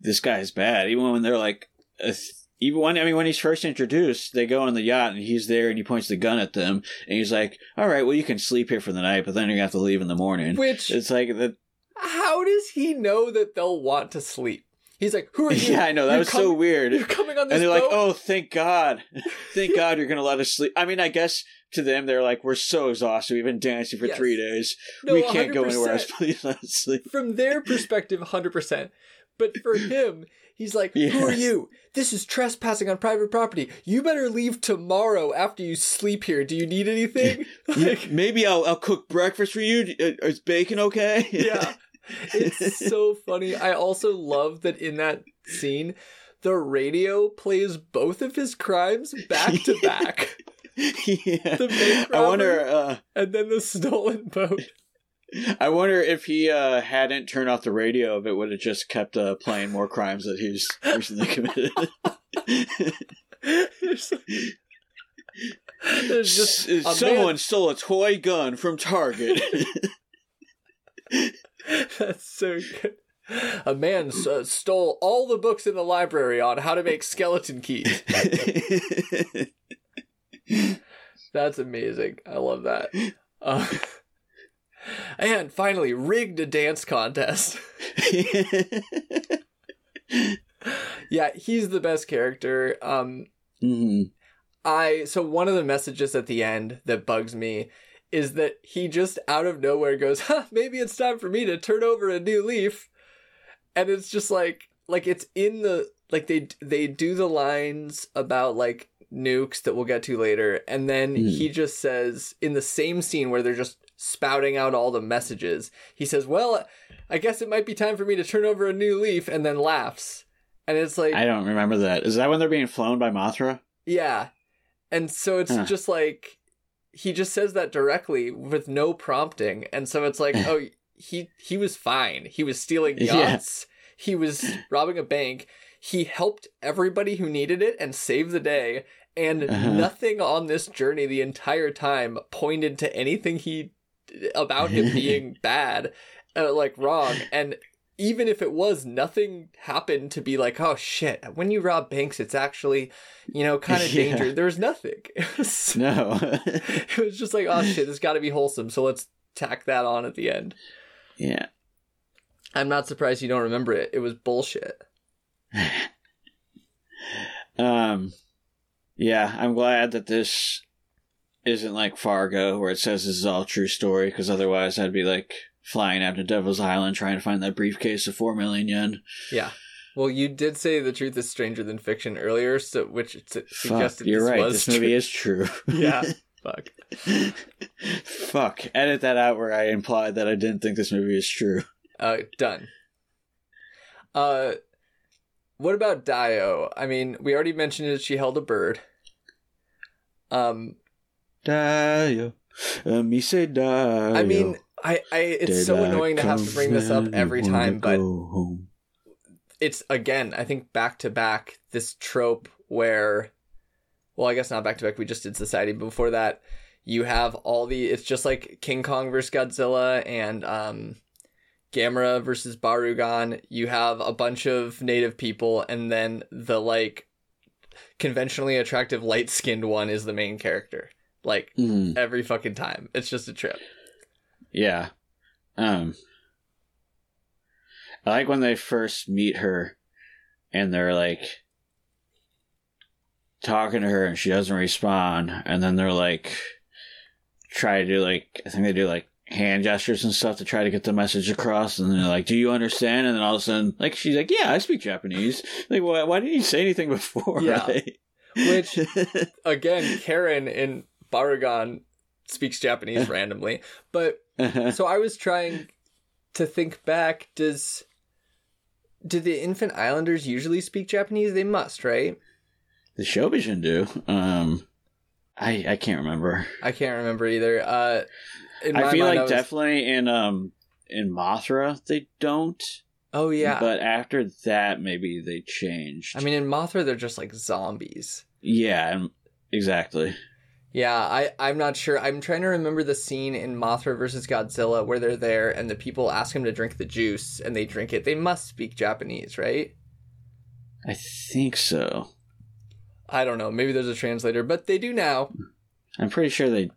this guy's bad. Even when they're like, a th- even when I mean when he's first introduced, they go on the yacht and he's there and he points the gun at them and he's like, "All right, well you can sleep here for the night, but then you're gonna have to leave in the morning." Which It's like that. how does he know that they'll want to sleep? He's like, who are you? Yeah, I know that You're was so weird. You're coming on this And they're like, "Oh, thank God, thank God, you're gonna let us sleep." I mean, I guess to them they're like, "We're so exhausted. We've been dancing for Yes. three days. No, we can't go 100%. anywhere else. Please let us sleep." from their perspective 100% but for him he's like who are you? This is trespassing on private property. You better leave tomorrow after you sleep here. Do you need anything? Like, Maybe I'll I'll cook breakfast for you. Uh, Is bacon okay? yeah. It's so funny. I also love that in that scene the radio plays both of his crimes back to back. Yeah. The bank I wonder. Uh, and then the stolen boat I wonder if he uh, hadn't turned off the radio, if it would have just kept uh, playing more crimes that he's recently committed. there's, there's just a man- someone stole a toy gun from Target. That's so good. A man s- uh, stole all the books in the library on how to make skeleton keys. That's amazing. I love that. Uh, and finally, rigged a dance contest. yeah, he's the best character. Um, Mhm. I so one of the messages at the end that bugs me is that he just out of nowhere goes, huh, maybe it's time for me to turn over a new leaf. And it's just like like it's in the like they they do the lines about like nukes that we'll get to later and then Hmm. he just says in the same scene where they're just spouting out all the messages he says well i guess it might be time for me to turn over a new leaf and then laughs and it's like I don't remember that. Is that when they're being flown by Mothra? yeah. And so it's Huh. just like he just says that directly with no prompting. And so it's like, oh, he he was fine. He was stealing Yeah. yachts. He was robbing a bank. He helped everybody who needed it and saved the day. And Uh-huh. nothing on this journey the entire time pointed to anything he about him being bad, uh, like wrong. And even if it was, nothing happened to be like, oh shit, when you rob banks, it's actually, you know, kind of Yeah. dangerous. There was nothing. It was, No. it was just like, oh shit, this got to be wholesome. So let's tack that on at the end. yeah. I'm not surprised you don't remember it. It was bullshit. Um, yeah, I'm glad that this isn't like Fargo, where it says this is all true story, because otherwise I'd be like flying out to Devil's Island trying to find that briefcase of four million yen. Yeah. Well, you did say the truth is stranger than fiction earlier, so which su- Fuck, suggested you're this right. was This movie true. is true. Yeah. Fuck. Fuck. Edit that out where I implied that I didn't think this movie is true. Uh, done. Uh, what about Daiyo? I mean, we already mentioned that she held a bird. Um, Daiyo. Me say Daiyo. I mean, I, I, it's Did so I annoying to have to bring this up every time, but home? it's again, I think back to back this trope where, well, I guess not back to back. We just did Society, but before that, you have all the. It's just like King Kong versus Godzilla and um, Gamera versus Barugon, you have a bunch of native people, and then the like conventionally attractive light skinned one is the main character. Like Mhm. every fucking time. It's just a trip. Yeah. Um I like when they first meet her and they're like talking to her and she doesn't respond and then they're like try to do like I think they do like hand gestures and stuff to try to get the message across and they're like, Do you understand? And then all of a sudden like she's like, Yeah, I speak Japanese. Like why why didn't you say anything before? Yeah. Right? Which again, Karen in Barugon speaks Japanese randomly. But so I was trying to think back, does do the infant islanders usually speak Japanese? They must, right? the Shobijin do. Um I I can't remember. I can't remember either. Uh in my I feel like I was- definitely in um in Mothra they don't. Oh yeah. But after that maybe they changed. I mean in Mothra they're just like zombies. yeah, exactly. Yeah, I, I'm not sure. I'm trying to remember the scene in Mothra versus Godzilla where they're there and the people ask him to drink the juice and they drink it. They must speak Japanese, right? I think so. I don't know. Maybe there's a translator, but they do now. I'm pretty sure they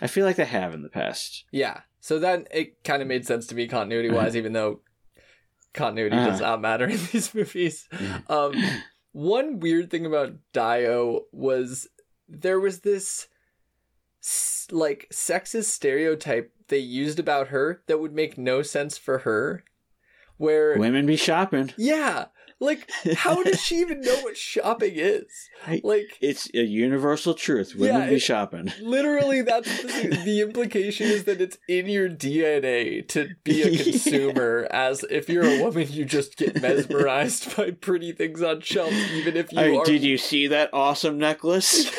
I feel like they have in the past. Yeah. So that it kind of made sense to me continuity wise, even though continuity does Uh-huh. not matter in these movies. Um, one weird thing about Daiyo was there was this like sexist stereotype they used about her that would make no sense for her. Where Women be shopping. yeah, like how does she even know what shopping is? Like It's a universal truth. Women Yeah, be shopping. literally that's the, the implication is that it's in your dna to be a consumer as if you're a woman you just get mesmerized by pretty things on shelves even if you I mean, are did you see that awesome necklace?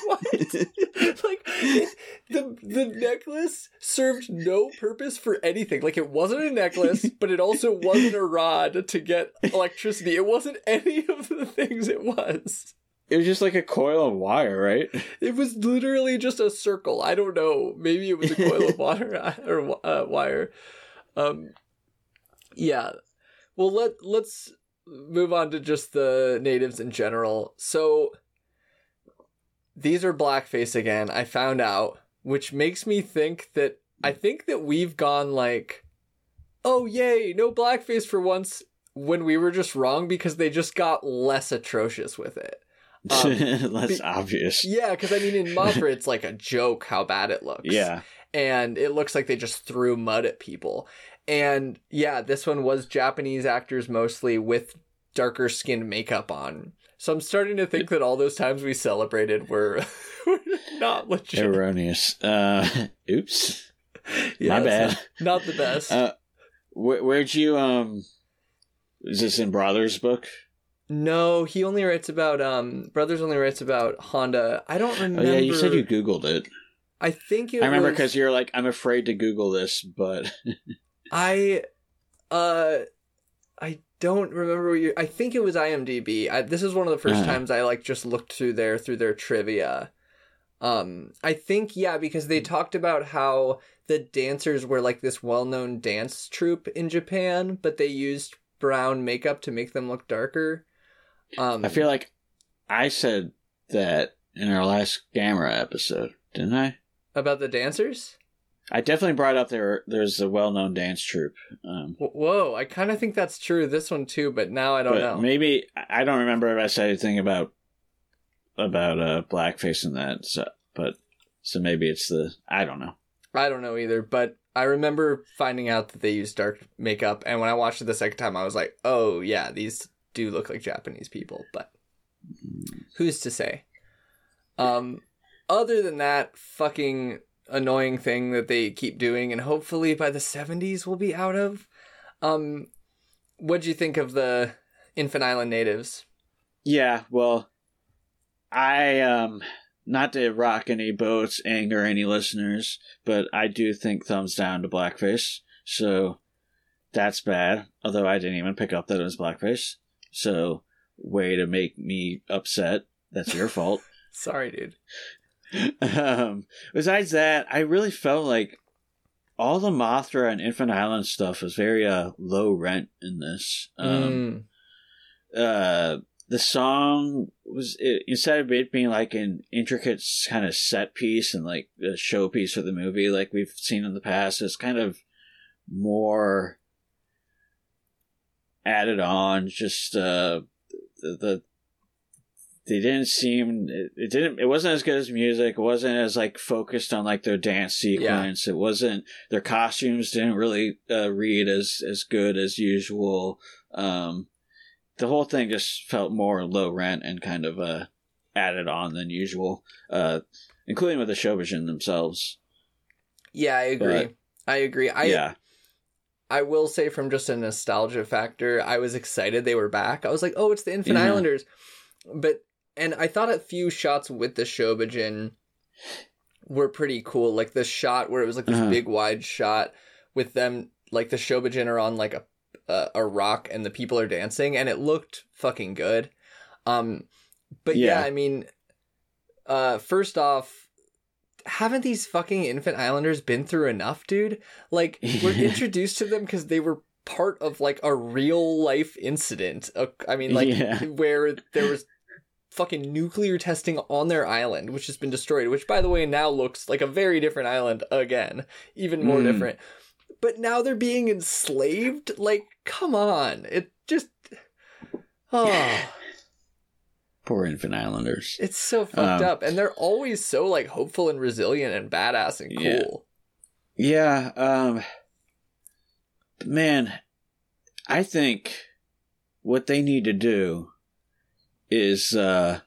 what? like the the necklace served no purpose for anything. Like it wasn't a necklace, but it also wasn't a rod to get electricity. It wasn't any of the things it was. it was just like a coil of wire, right? It was literally just a circle. I don't know. Maybe it was a coil of water or uh, wire. Um, yeah. Well, let let's move on to just the natives in general. So these are blackface again. I found out, which makes me think that I think that we've gone like, oh yay, no blackface for once. When we were just wrong because they just got less atrocious with it. Um, Less be- obvious. Yeah, because I mean, in Mothra, it's like a joke how bad it looks. Yeah. And it looks like they just threw mud at people. And yeah, this one was Japanese actors mostly with darker skinned makeup on. So I'm starting to think that all those times we celebrated were, were not legit. Erroneous. Uh, oops. Yeah, My bad. Not, not the best. Uh, where, where'd you um? Is this in Brother's book? no, he only writes about um. Brothers only writes about Honda. I don't Oh remember. yeah, you said you googled it. I think it I remember was- because you're like, I'm afraid to Google this, but I uh I don't remember what you I think it was IMDb. I, this is one of the 1st Uh-huh. times I like just looked through their through their trivia. Um I think yeah because they talked about how the dancers were like this well-known dance troupe in Japan, but they used brown makeup to make them look darker. Um I feel like I said that in our last Gamera episode, didn't I? about the dancers? I definitely brought up there. There's a well-known dance troupe. Um, Whoa, I kind of think that's true this one too, but now I don't know. maybe I don't remember if I said anything about about uh, blackface in that. So, but so maybe it's the I don't know. I don't know either, but I remember finding out that they used dark makeup, and when I watched it the second time, I was like, "Oh yeah, these do look like Japanese people." But who's to say? Um, other than that, fucking annoying thing that they keep doing, and hopefully by the seventies we'll be out of. Um, what'd you think of the Infant Island natives? Yeah, well, I um not to rock any boats, anger any listeners, but I do think thumbs down to blackface. So that's bad. Although I didn't even pick up that it was blackface. So way to make me upset. That's your fault. Sorry, dude. Um, besides that, I really felt like all the Mothra and Infant Island stuff was very uh, low rent in this. Um, Mm. uh, the song was it, instead of it being like an intricate kind of set piece and like a showpiece for the movie, like we've seen in the past, it's kind of more added on. Just uh, the, the they didn't seem it, it didn't it wasn't as good as music. It wasn't as like focused on like their dance sequence. It wasn't their costumes didn't really uh, read as as good as usual. Um, the whole thing just felt more low rent and kind of uh, added on than usual, uh, including with the Shobijin themselves. Yeah, I agree. But- I agree. I yeah, I will say from just a nostalgia factor, I was excited they were back. I was like, "Oh, it's the Infant Yeah. Islanders." But and I thought a few shots with the Shobijin were pretty cool. Like the shot where it was like this Uh-huh. big wide shot with them like the Shobijin are on like a a, a rock and the people are dancing and it looked fucking good. Um but yeah, Yeah. I mean uh first off haven't these fucking infant islanders been through enough, dude? Like we're introduced to them because they were part of like a real life incident. Uh, I mean, like Yeah. where there was fucking nuclear testing on their island, which has been destroyed. Which, by the way, now looks like a very different island again, even more Mm. different. But now they're being enslaved. Like, come on, it just. Oh, poor Infant Islanders. it's so fucked Um, up, and they're always so like hopeful and resilient and badass and Yeah. cool. Yeah, um man, I think what they need to do is uh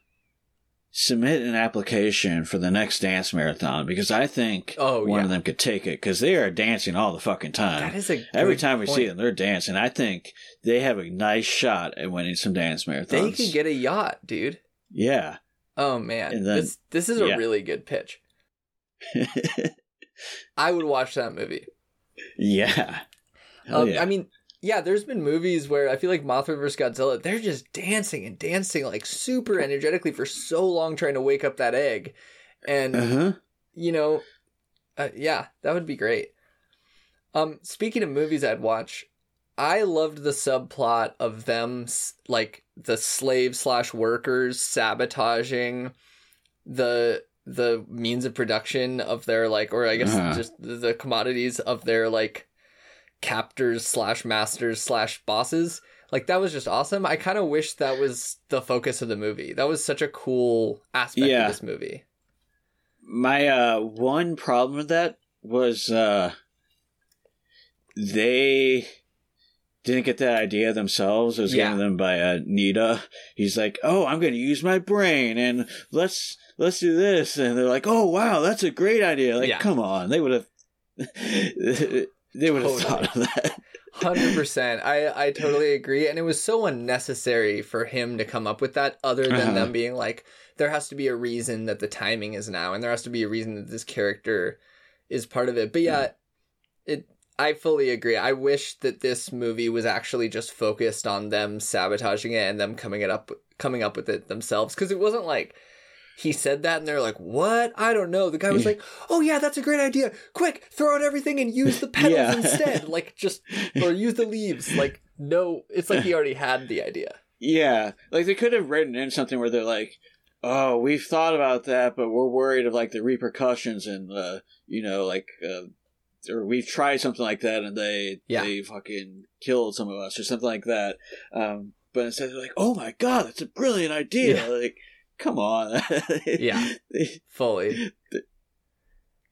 submit an application for the next dance marathon because I think Oh, one yeah. of them could take it because they are dancing all the fucking time. That is a Every time we see them, they're dancing. I think they have a nice shot at winning some dance marathons. They could get a yacht, dude. yeah. Oh man, then- this this is a yeah. really good pitch. I would watch that movie. yeah. Um, yeah. I mean, yeah, there's been movies where I feel like Mothra vs. Godzilla, they're just dancing and dancing like super energetically for so long trying to wake up that egg. And, uh-huh. you know, uh, yeah, that would be great. Um, speaking of movies I'd watch, I loved the subplot of them, like the slave slash workers sabotaging the the means of production of their like, or I guess Uh-huh. just the, the commodities of their like captors slash masters slash bosses. Like that was just awesome. I kind of wish that was the focus of the movie. That was such a cool aspect Yeah. of this movie. My uh one problem with that was uh they didn't get that idea themselves. It was Yeah. given them by uh, Nita. He's like, "Oh, I'm going to use my brain and let's let's do this." And they're like, "Oh, wow, that's a great idea." Like, Yeah. come on, they would have they would have Totally. thought of that. Hundred percent. I I totally agree, and it was so unnecessary for him to come up with that. Other than Uh-huh. them being like, there has to be a reason that the timing is now, and there has to be a reason that this character is part of it. But yeah, it. I fully agree. I wish that this movie was actually just focused on them sabotaging it and them coming it up, coming up with it themselves. Because it wasn't like he said that and they're like, "What? I don't know." The guy was like, "Oh yeah, that's a great idea. Quick, throw out everything and use the petals Yeah. instead." Like just or use the leaves. Like no, it's like he already had the idea. Yeah, like they could have written in something where they're like, "Oh, we've thought about that, but we're worried of like the repercussions and uh, you know, like, uh, or we've tried something like that and they Yeah. they fucking killed some of us or something like that." Um, but instead they're like, "Oh my god, that's a brilliant idea!" Yeah. Like, come on, Yeah. Fully.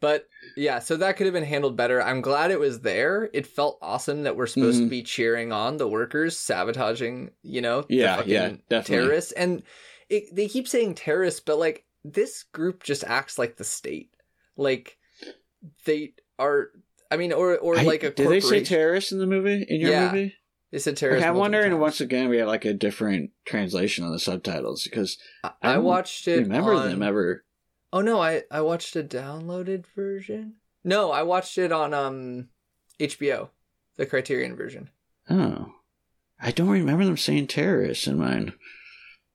But yeah, so that could have been handled better. I'm glad it was there. It felt awesome that we're supposed to Mhm. be cheering on the workers sabotaging, you know, the Yeah, fucking yeah, definitely. terrorists. And it, they keep saying terrorists, but like this group just acts like the state. Like they are. I mean, or or I- like a did they say terrorists in the movie in your Yeah, movie? They said terrorist. terrorists. I'm wondering times. once again we have like a different translation on the subtitles because I, I I watched it. remember on- them ever. Oh no, I I watched a downloaded version. No, I watched it on um HBO, the Criterion version. Oh, I don't remember them saying terrorists in mine.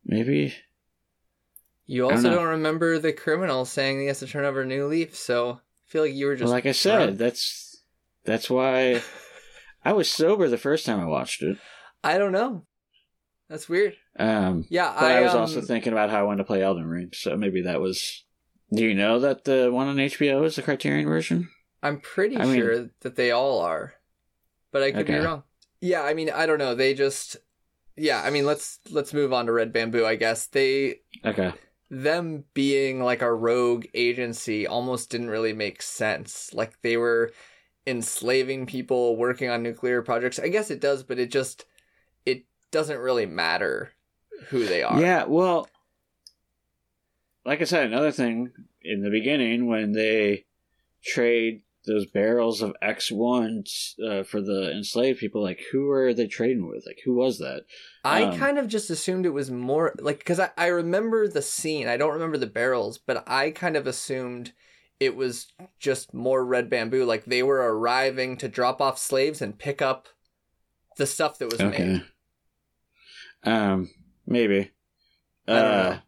Maybe. You I don't also don't, remember the criminal saying he has to turn over a new leaf, so I feel like you were just Well, like I said, drunk. that's That's why I was sober the first time I watched it. I don't know. That's weird. Um, Yeah, but I, I, was um, also thinking about how I wanted to play Elden Ring, so maybe that was. Do you know that the one on HBO is the Criterion version? I'm pretty I mean- sure that they all are, but I could be wrong. Yeah, I mean, I don't know. They just, yeah, I mean, let's let's move on to Red Bamboo. I guess they Okay. them being like a rogue agency almost didn't really make sense. Like they were enslaving people working on nuclear projects. I guess it does, but it just it doesn't really matter who they are. Yeah, well, like I said, another thing in the beginning when they trade those barrels of X one uh, for the enslaved people, like who are they trading with? Like who was that? I Um, kind of just assumed it was more like because I, I remember the scene. I don't remember the barrels, but I kind of assumed it was just more red bamboo. Like they were arriving to drop off slaves and pick up the stuff that was Okay. made. Um, maybe. I don't Uh, know.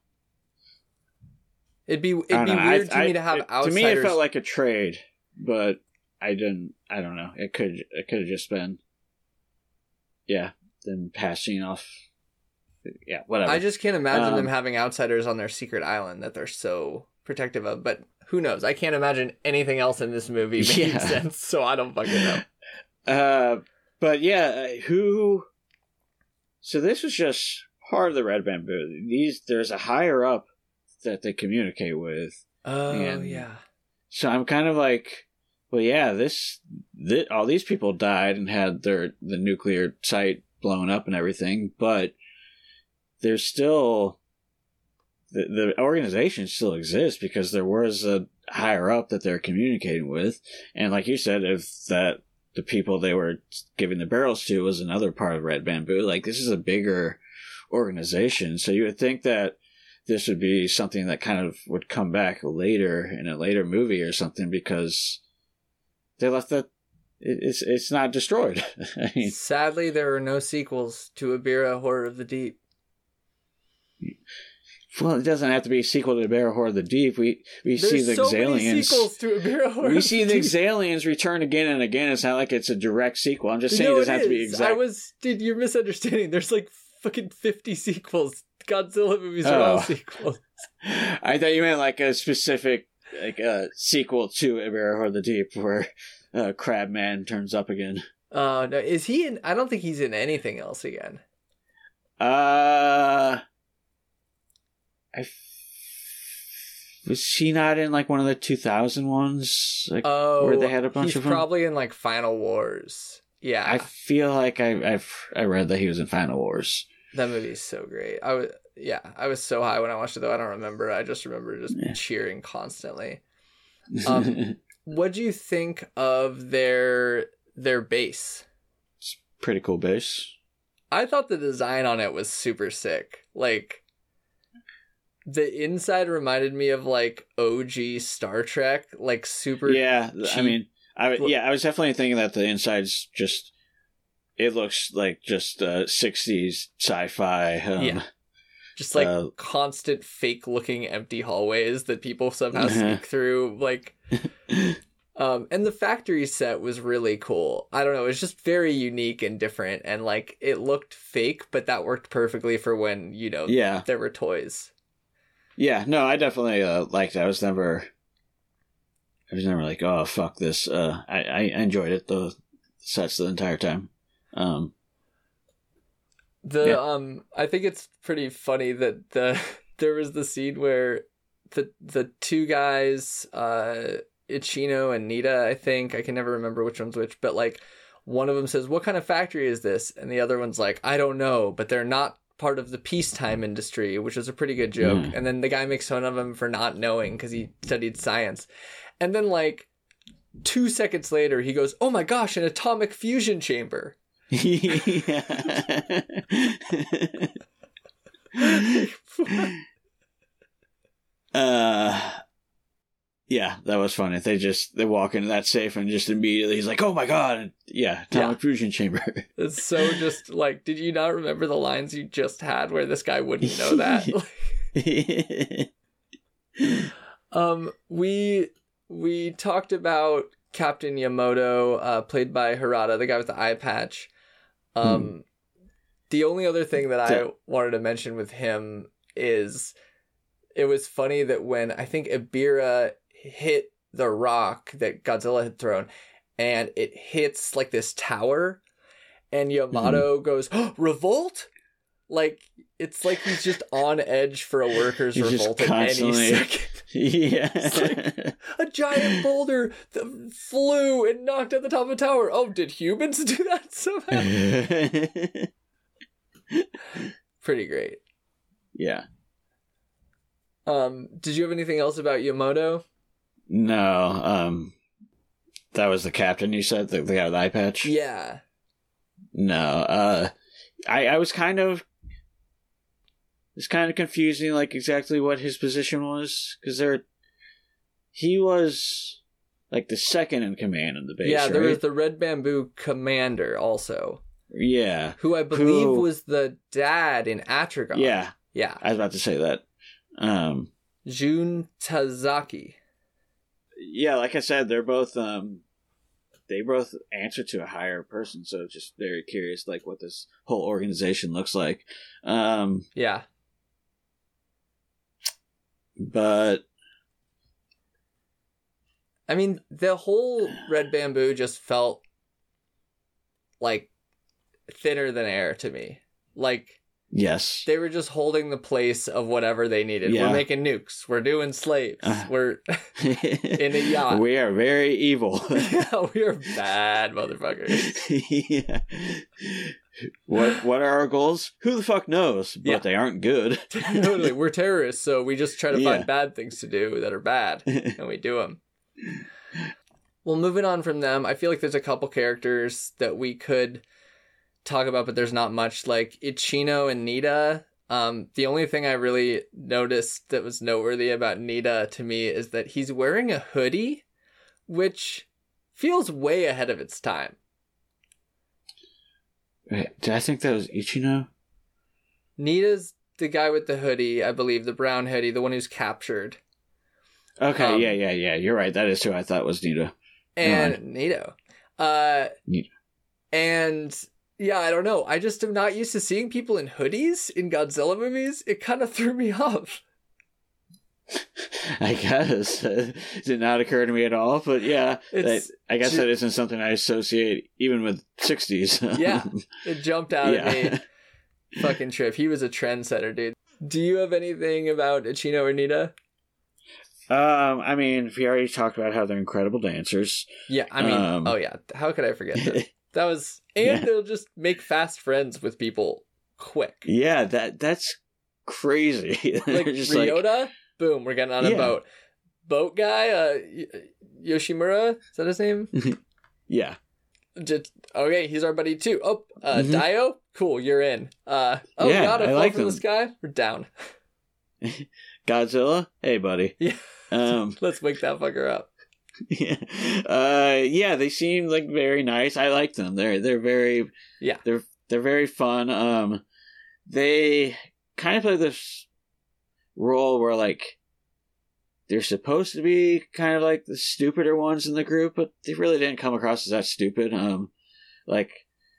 It'd be it'd be know. I- weird to I- me to have it- outsiders. To me, it felt like a trade, but I didn't. I don't know. It could. It could have just been. Yeah, them passing off. Yeah, whatever. I just can't imagine them Um, having outsiders on their secret island that they're so protective of. But who knows? I can't imagine anything else in this movie making Yeah. sense. So I don't fucking know. Uh, but yeah, uh, who? So this was just part of the red bamboo. These there's a higher up that they communicate with. Oh And- yeah. So I'm kind of like, well, yeah, this, thi- all these people died and had their the nuclear site blown up and everything, but there's still the the organization still exists because there was a higher up that they're communicating with, and like you said, if that the people they were giving the barrels to was another part of Red Bamboo, like this is a bigger organization, so you would think that this would be something that kind of would come back later in a later movie or something because they left that it's it's not destroyed. I mean, Sadly, there are no sequels to Ebirah Horror of the Deep. Well, it doesn't have to be a sequel to Ebirah Horror of the Deep. We we see There's the so many Xiliens. sequels to Horror. We see the Deep. Xiliens return again and again. It's not like it's a direct sequel. I'm just saying No, it doesn't it have to be exact. I was, dude, you're misunderstanding. There's like fucking 50 sequels. Godzilla movies are all Oh. sequels. I thought you meant like a specific like a sequel to Ebirah Horror of the Deep where uh, Crabman turns up again. Uh, no, is he in? I don't think he's in anything else again. Uh, I f- was she not in like one of the 2000 ones? Like, Oh, where they had a bunch he's of them? probably in like Final Wars. Yeah, I feel like I I've I read that he was in Final Wars. that movie's so great. I was, yeah, I was so high when I watched it though. I don't remember. I just remember just Yeah. cheering constantly. Um, What do you think of their their base? it's pretty cool base. I thought the design on it was super sick. Like the inside reminded me of like OG Star Trek, like super Yeah, I mean, I yeah, I was definitely thinking that the inside's just it looks like just uh 60s sci-fi. Um, Yeah. just like uh, constant fake looking empty hallways that people somehow sneak through like um and the factory set was really cool i don't know it was just very unique and different and like it looked fake but that worked perfectly for when you know yeah, there were toys yeah. No, I definitely uh, liked. it. I was never, I was never like, oh fuck this. Uh, I I enjoyed it the sets the entire time. Um, the Yeah. um i think it's pretty funny that the there was the scene where the the two guys uh ichino and nita i think i can never remember which one's which but like one of them says what kind of factory is this and the other one's like i don't know but they're not part of the peacetime industry which is a pretty good joke Mm. and then the guy makes fun of him for not knowing because he studied science and then like two seconds later he goes oh my gosh an atomic fusion chamber yeah. uh yeah that was funny. They just they walk into that safe and just immediately he's like oh my god. Yeah atomic fusion chamber. It's so just like, did you not remember the lines you just had where this guy wouldn't know that? um, we we talked about Captain Yamoto, uh, played by Hirata, the guy with the eye patch. Um, The only other thing that I So- wanted to mention with him is it was funny that when I think Ebirah hit the rock that Godzilla had thrown, and it hits like this tower, and Yamato goes, "Oh, "Revolt!" Like it's like he's just on edge for a workers' He's revolt at any second. yeah. A giant boulder that flew and knocked at the top of a tower. Oh, did humans do that somehow? Pretty great. yeah. Um, did you have anything else about Yamoto? No. Um. That was the captain. You said the, the guy with the eye patch. Yeah. No. Uh. I I was kind of. It's kind of confusing, like exactly what his position was, because there. He was like the second in command in the base. yeah, there right? was the Red Bamboo commander also, Yeah. who I believe Who- was the dad in Atragon. Yeah. Yeah. I was about to say that. Um. Jun Tazaki. Yeah, like I said, they're both um they both answer to a higher person, so just very curious like what this whole organization looks like. Um Yeah. but I mean, the whole Red Bamboo just felt like thinner than air to me. Like yes. they were just holding the place of whatever they needed. Yeah. We're making nukes. We're doing slaves. Uh. We're in a yacht. We are very evil. yeah, we are bad motherfuckers. yeah. What what are our goals? Who the fuck knows? But Yeah. they aren't good. totally, we're terrorists, so we just try to Yeah. find bad things to do that are bad, and we do them. Well, moving on from them, I feel like there's a couple characters that we could talk about, but there's not much. Like Ichino and Nita. Um, the only thing I really noticed that was noteworthy about Nita to me is that he's wearing a hoodie, which feels way ahead of its time. Wait, Did I think that was Ichino? Nita's the guy with the hoodie, I believe, the brown hoodie, the one who's captured. Okay, Um, yeah, yeah, yeah. You're right. That is who I thought was Nita. and Nito. Uh, Nito. and yeah, I don't know. I just am not used to seeing people in hoodies in Godzilla movies. It kind of threw me off. I guess it did not occur to me at all, but yeah, that, I guess ju- that isn't something I associate even with '60s. Yeah. It jumped out yeah. at me. Fucking trip. He was a trendsetter, dude. Do you have anything about Ichino or Nita? um, I mean, we already talked about how they're incredible dancers. Yeah, I mean, Um, oh yeah. How could I forget that? That was, and Yeah. they'll just make fast friends with people quick. yeah, that that's crazy. Like just like, boom, we're getting on a boat. Boat guy, uh, Yoshimura, is that his name? yeah, Just okay, he's our buddy too. Oh, uh, Mhm. Daiyo, cool, you're in. Uh, oh, Yeah, God, I I like from the sky. We're down. Godzilla. Hey, buddy. Yeah. Um, Let's wake that fucker up. yeah, uh, yeah, they seem like very nice. I like them. They're they're very Yeah. They're they're very fun. Um, they kind of play this role where like they're supposed to be kind of like the stupider ones in the group, but they really didn't come across as that stupid. Um, like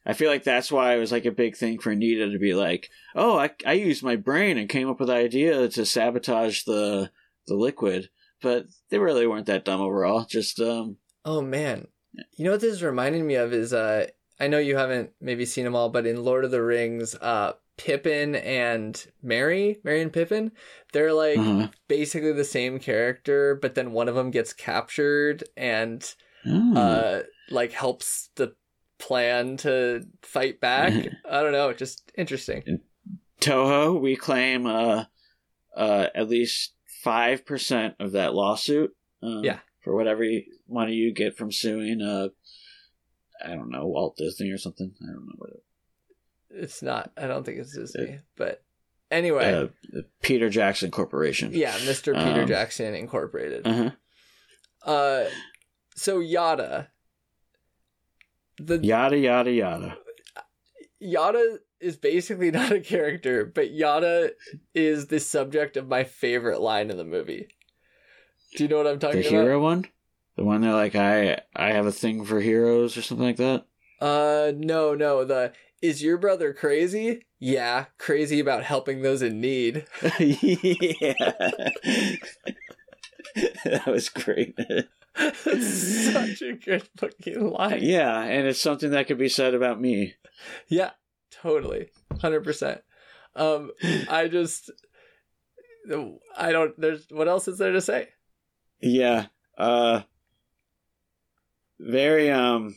I feel like that's why it was like a big thing for Nita to be like, "Oh, I I used my brain and came up with the idea to sabotage the the liquid." But they really weren't that dumb overall. Just um, Oh man, you know what this is reminding me of is uh, I know you haven't maybe seen them all, but in Lord of the Rings, uh, Pippin and Merry, Merry and Pippin, they're like uh-huh. basically the same character, but then one of them gets captured and Oh. uh like helps the plan to fight back. I don't know, just interesting. Toho, we claim uh, uh, at least five percent of that lawsuit. Um, Yeah. for whatever money you get from suing. Uh, I don't know Walt Disney or something. I don't know what. It, It's not. I don't think it's Disney, but anyway, uh, Peter Jackson Corporation. yeah, Mr. Peter um, Jackson Incorporated. Uh-huh. Uh, so Yada, the Yada yada yada. Yada is basically not a character, but Yada is the subject of my favorite line in the movie. Do you know what I'm The talking about? hero one. The one that like I I have a thing for heroes or something like that. Uh, no, no. The is your brother crazy? Yeah, crazy about helping those in need. yeah, that was great. That's such a good fucking line. Yeah, and it's something that could be said about me. Yeah, totally, hundred percent. Um, I just, I don't. There's what else is there to say? Yeah. Uh. Very um.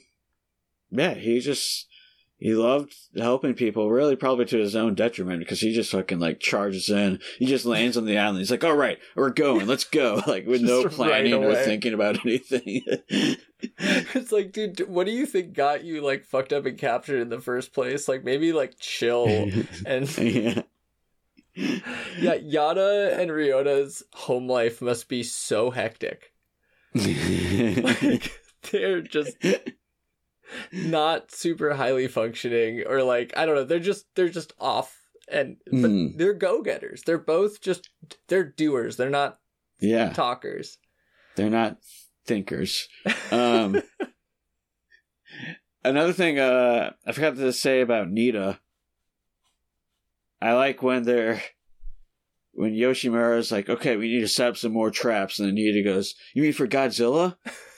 Yeah, he just he loved helping people, really probably to his own detriment because he just fucking like charges in. He just lands on the island. He's like, "All right, we're going. Let's go." Like with no planning right or thinking about anything. It's like, dude, what do you think got you like fucked up and captured in the first place? Like maybe like chill and yeah. yeah, Yada and Ryota's home life must be so hectic. Like they're just not super highly functioning or like I don't know, they're just they're just off and but Hmm. they're go-getters. They're both just they're doers. They're not yeah, talkers. they're not thinkers. Um, another thing uh, I forgot to say about Nita. I like when they're when Yoshimura's like, "Okay, we need to set up some more traps," and then Nita goes, "You mean for Godzilla?"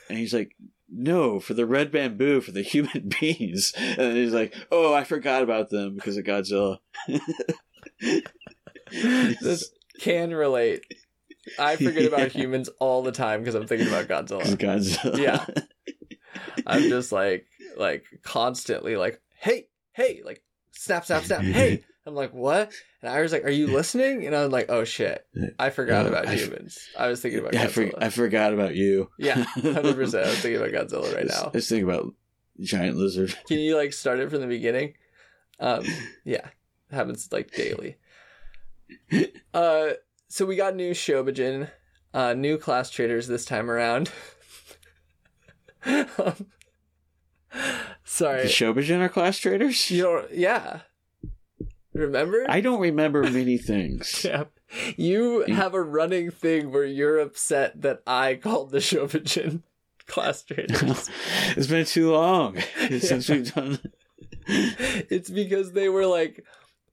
And he's like, "No, for the red bamboo for the human beings." And then he's like, "Oh, I forgot about them because of Godzilla." This can relate. I forget about humans all the time because I'm thinking about Godzilla. Godzilla. Yeah. I'm just like like constantly like, hey, hey, like snap, snap, snap, hey. I'm like, what? And I was like, are you listening? And I'm like, oh shit, I forgot Oh, about I f- humans. I was thinking about I, for- Godzilla. I forgot about you. yeah, hundred percent. I'm thinking about Godzilla right now. I was thinking about giant lizard. Can you like start it from the beginning? Um, yeah, happens like daily. Uh, so we got new Shobijin, uh, new class traders this time around. um, sorry, The Shobijin are class traders? you. Yeah, remember? I don't remember many things. Yeah. You have a running thing where you're upset that I called the Shobijin class traders. it's been too long since we've done. it's because they were like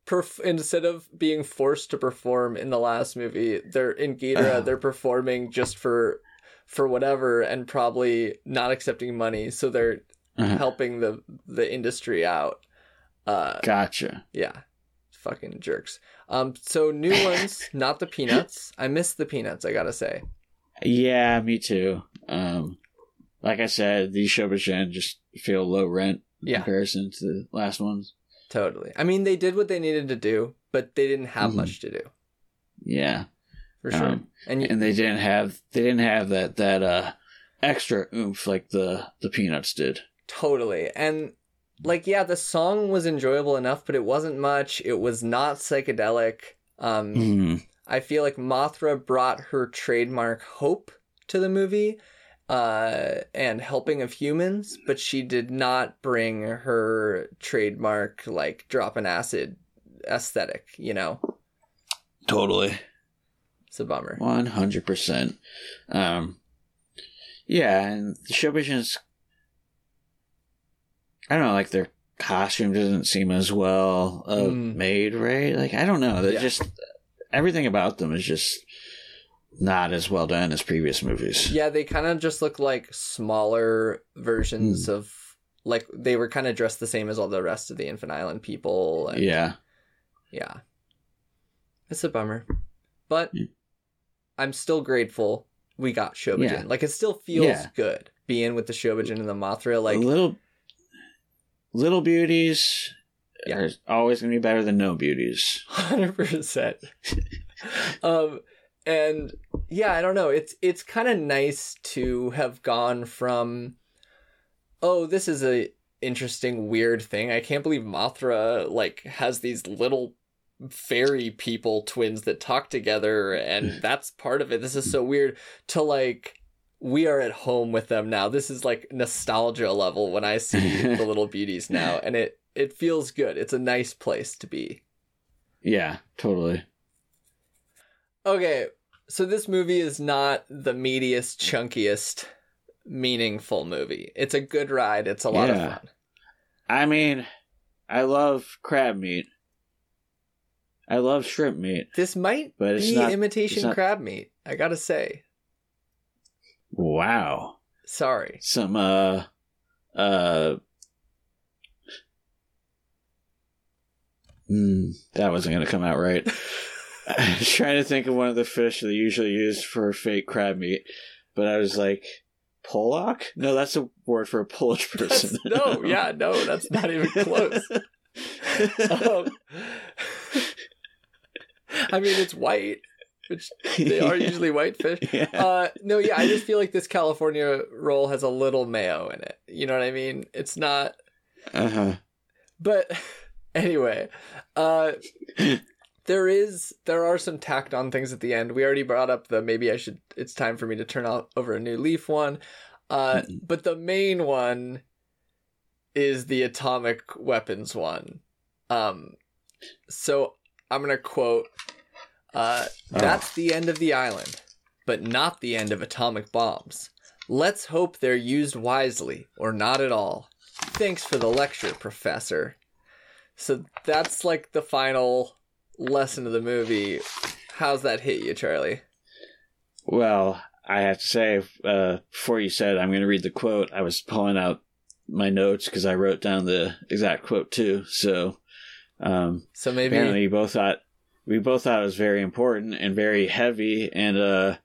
perf- instead of being forced to perform in the last movie they're in Ghidorah Oh. they're performing just for for whatever and probably not accepting money so they're Uh-huh. helping the the industry out uh Gotcha. yeah fucking jerks um so new ones not the peanuts i miss the peanuts i gotta say Yeah, me too. Um, like I said, these Shobijin just feel low rent in Yeah. comparison to the last ones. totally i mean they did what they needed to do but they didn't have Mhm. much to do Yeah, for sure Um, and, you, and they didn't have they didn't have that that uh extra oomph like the the Peanuts did. Totally. And like yeah, the song was enjoyable enough, but it wasn't much. It was not psychedelic. Um Mm. I feel like Mothra brought her trademark hope to the movie uh and helping of humans, but she did not bring her trademark like drop an acid aesthetic, you know. Totally. It's a bummer. One hundred percent. Um, yeah, and the show Shobijins. I don't know, like their costume doesn't seem as well uh, Mm. made, right? Like I don't know, they're Yeah. just everything about them is just not as well done as previous movies. Yeah, they kind of just look like smaller versions Hmm. of like they were kind of dressed the same as all the rest of the Infant Island people. And, Yeah, yeah, it's a bummer, but Yeah. I'm still grateful we got Shobijin. Yeah. Like it still feels Yeah. good being with the Shobijin and the Mothra. Like a little little beauties Yeah. are always gonna be better than no beauties. hundred percent. Um, and yeah, I don't know. It's it's kind of nice to have gone from, oh, this is a interesting weird thing. I can't believe Mothra like has these little fairy people twins that talk together, and that's part of it. This is so weird. To like. We are at home with them now. This is like nostalgia level when I see the little beauties now, and it it feels good. It's a nice place to be. Yeah, totally. Okay, so this movie is not the meatiest, chunkiest meaningful movie. It's a good ride. It's a lot Yeah. of fun. I mean, I love crab meat. I love shrimp meat, This might but it's be not. imitation not- crab meat. I gotta say. Wow, Sorry. some uh, uh. Mm, that wasn't going to come out right. I was trying to think of one of the fish they usually use for fake crab meat, but I was like, Pollock? No, that's a word for a Polish That's- person. no, yeah, no, that's not even close. um, I mean, it's white, which they are usually white fish. Yeah. Uh, no, yeah, I just feel like this California roll has a little mayo in it. You know what I mean? It's not, Uh-huh. but anyway, uh, there is there are some tacked on things at the end. We already brought up the maybe I should. It's time for me to turn out over a new leaf one. Uh, Mhm. but the main one is the atomic weapons one. Um, so I'm gonna quote. Uh, Oh. That's the end of the island, but not the end of atomic bombs. Let's hope they're used wisely, or not at all. Thanks for the lecture, Professor. So that's like the final lesson of the movie. How's that hit you, Charlie? Well, I have to say, uh, before you said I'm going to read the quote, I was pulling out my notes because I wrote down the exact quote too. So, um, So maybe apparently, you both thought we both thought it was very important and very heavy, and uh,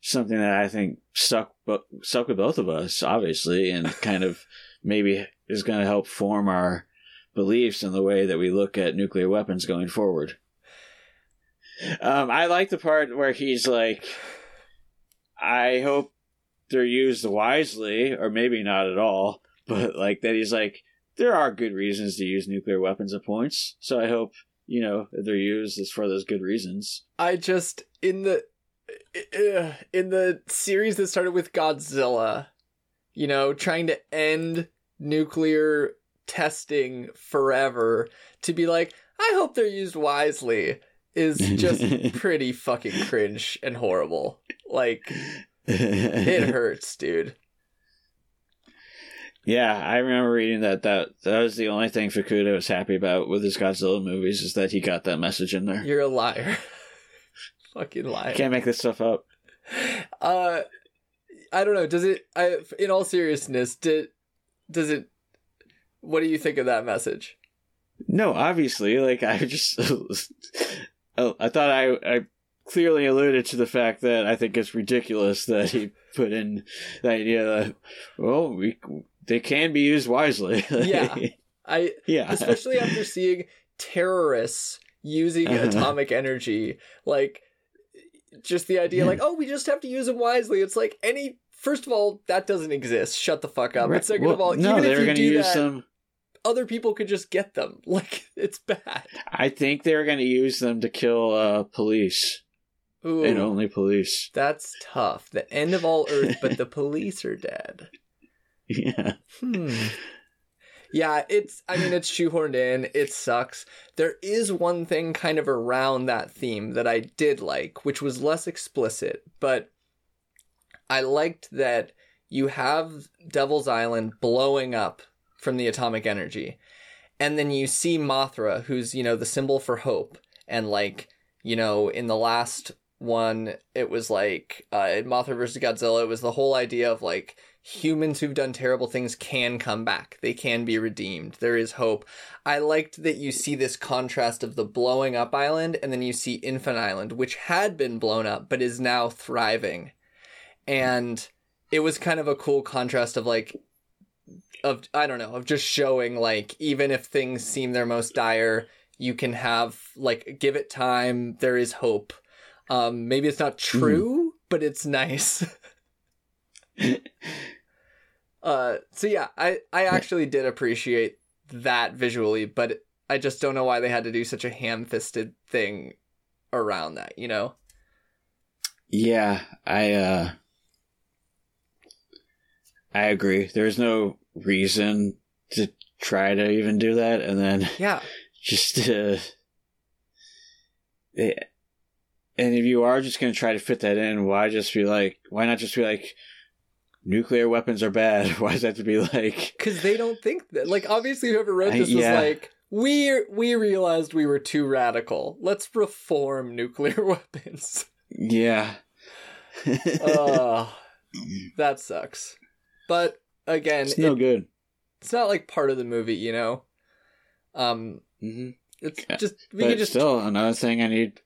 something that I think stuck bo- stuck with both of us, obviously, and kind of maybe is going to help form our beliefs in the way that we look at nuclear weapons going forward. Um, I like the part where he's like, I hope they're used wisely, or maybe not at all, but like that he's like, there are good reasons to use nuclear weapons at points, so I hope, you know, they're used is for those good reasons. I just in the uh, in the series that started with Godzilla, you know, trying to end nuclear testing forever to be like, I hope they're used wisely is just pretty fucking cringe and horrible. Like it hurts, dude. Yeah, I remember reading that that that was the only thing Fukuda was happy about with his Godzilla movies is that he got that message in there. You're a liar. fucking liar. Can't make this stuff up. Uh, I don't know. Does it? I, in all seriousness, did does it? What do you think of that message? No, obviously, like I just, oh, I thought I I clearly alluded to the fact that I think it's ridiculous that he put in the idea that well, we they can be used wisely. Yeah. I yeah, especially after seeing terrorists using Uh-huh. atomic energy, like just the idea, like oh, we just have to use them wisely. It's like any. First of all, that doesn't exist. Shut the fuck up. Right. But second Well, of all, no, even if you going to do use that, them. other people could just get them. Like it's bad. I think they're going to use them to kill uh, police Ooh, and only police. that's tough. The end of all Earth, but the police are dead. Yeah. Hmm. Yeah, it's I mean it's shoehorned in. It sucks. There is one thing kind of around that theme that I did like, which was less explicit, but I liked that you have Devil's Island blowing up from the atomic energy. And then you see Mothra, who's, you know, the symbol for hope. And like, you know, in the last one, it was like uh, Mothra versus Godzilla, it was the whole idea of like humans who've done terrible things can come back. They can be redeemed. There is hope. I liked that you see this contrast of the blowing up island and then you see Infant Island, which had been blown up but is now thriving. And it was kind of a cool contrast of like of I don't know, of just showing like even if things seem their most dire, you can have like give it time, there is hope. Um maybe it's not true, but it's nice. uh so yeah, I I actually did appreciate that visually, but I just don't know why they had to do such a ham-fisted thing around that, you know? Yeah, I uh I agree. There's no reason to try to even do that and then Yeah. just uh eh, and if you are just going to try to fit that in, why just be like why not just be like nuclear weapons are bad. Why does that have to be like? Because they don't think that. Like, obviously, whoever wrote I- this yeah. was like, we we realized we were too radical. Let's reform nuclear weapons. Yeah. Oh, that sucks. But again, it's no it- good. it's not like part of the movie, you know. Um, hmm it's Yeah, just we But could just still, another thing I need.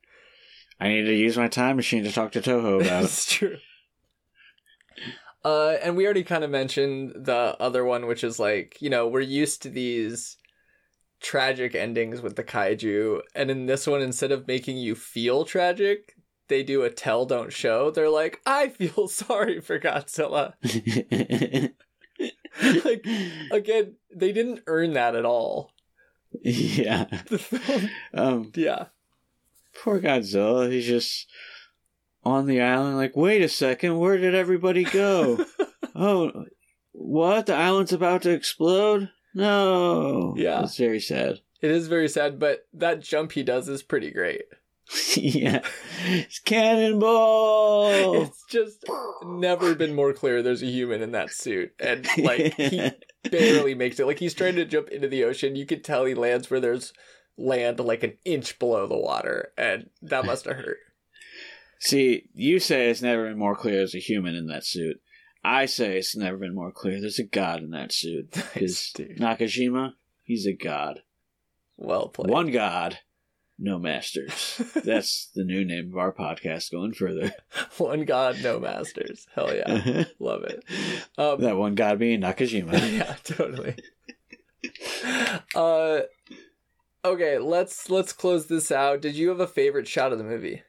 I need to use my time machine to talk to Toho about. It's true. Uh, and we already kind of mentioned the other one, which is like, you know, we're used to these tragic endings with the kaiju, and in this one, instead of making you feel tragic, they do a tell don't show. They're like, I feel sorry for Godzilla. like again, they didn't earn that at all. yeah. Um. yeah, Poor Godzilla. He's just on the island. Like, wait a second. Where did everybody go? oh, what? The island's about to explode? No. Yeah. It's very sad. it is very sad, but that jump he does is pretty great. yeah. It's cannonball. It's just never been more clear there's a human in that suit. And like he barely makes it. Like he's trying to jump into the ocean. You could tell he lands where there's land like an inch below the water. And that must have hurt. See, you say it's never been more clear there's a human in that suit. I say it's never been more clear there's a god in that suit. Because dude. Nakajima, he's a god. Well played. One god, no masters. That's the new name of our podcast going further. One god, no masters. Hell yeah. Love it. Um, that one god being Nakajima. yeah, totally. Uh okay, let's let's close this out. Did you have a favorite shot of the movie?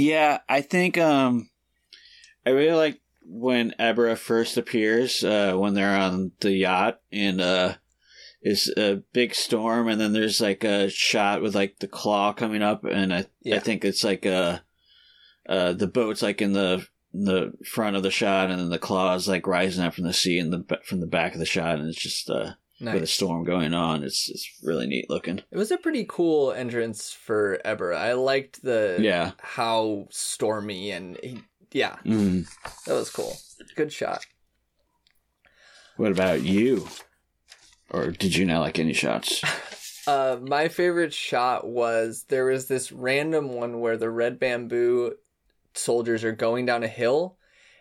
Yeah, I think um I really like when Ebirah first appears, uh when they're on the yacht and uh is a big storm and then there's like a shot with like the claw coming up and I Yeah. I think it's like uh uh the boat's like in the in the front of the shot and then the claw is like rising up from the sea and the from the back of the shot and it's just uh with a storm going on. It's it's really neat looking. It was a pretty cool entrance for Ebirah. I liked the Yeah. how stormy and he, yeah, Mm. that was cool. Good shot. What about you? Or did you not like any shots? Uh, my favorite shot was there was this random one where the red bamboo soldiers are going down a hill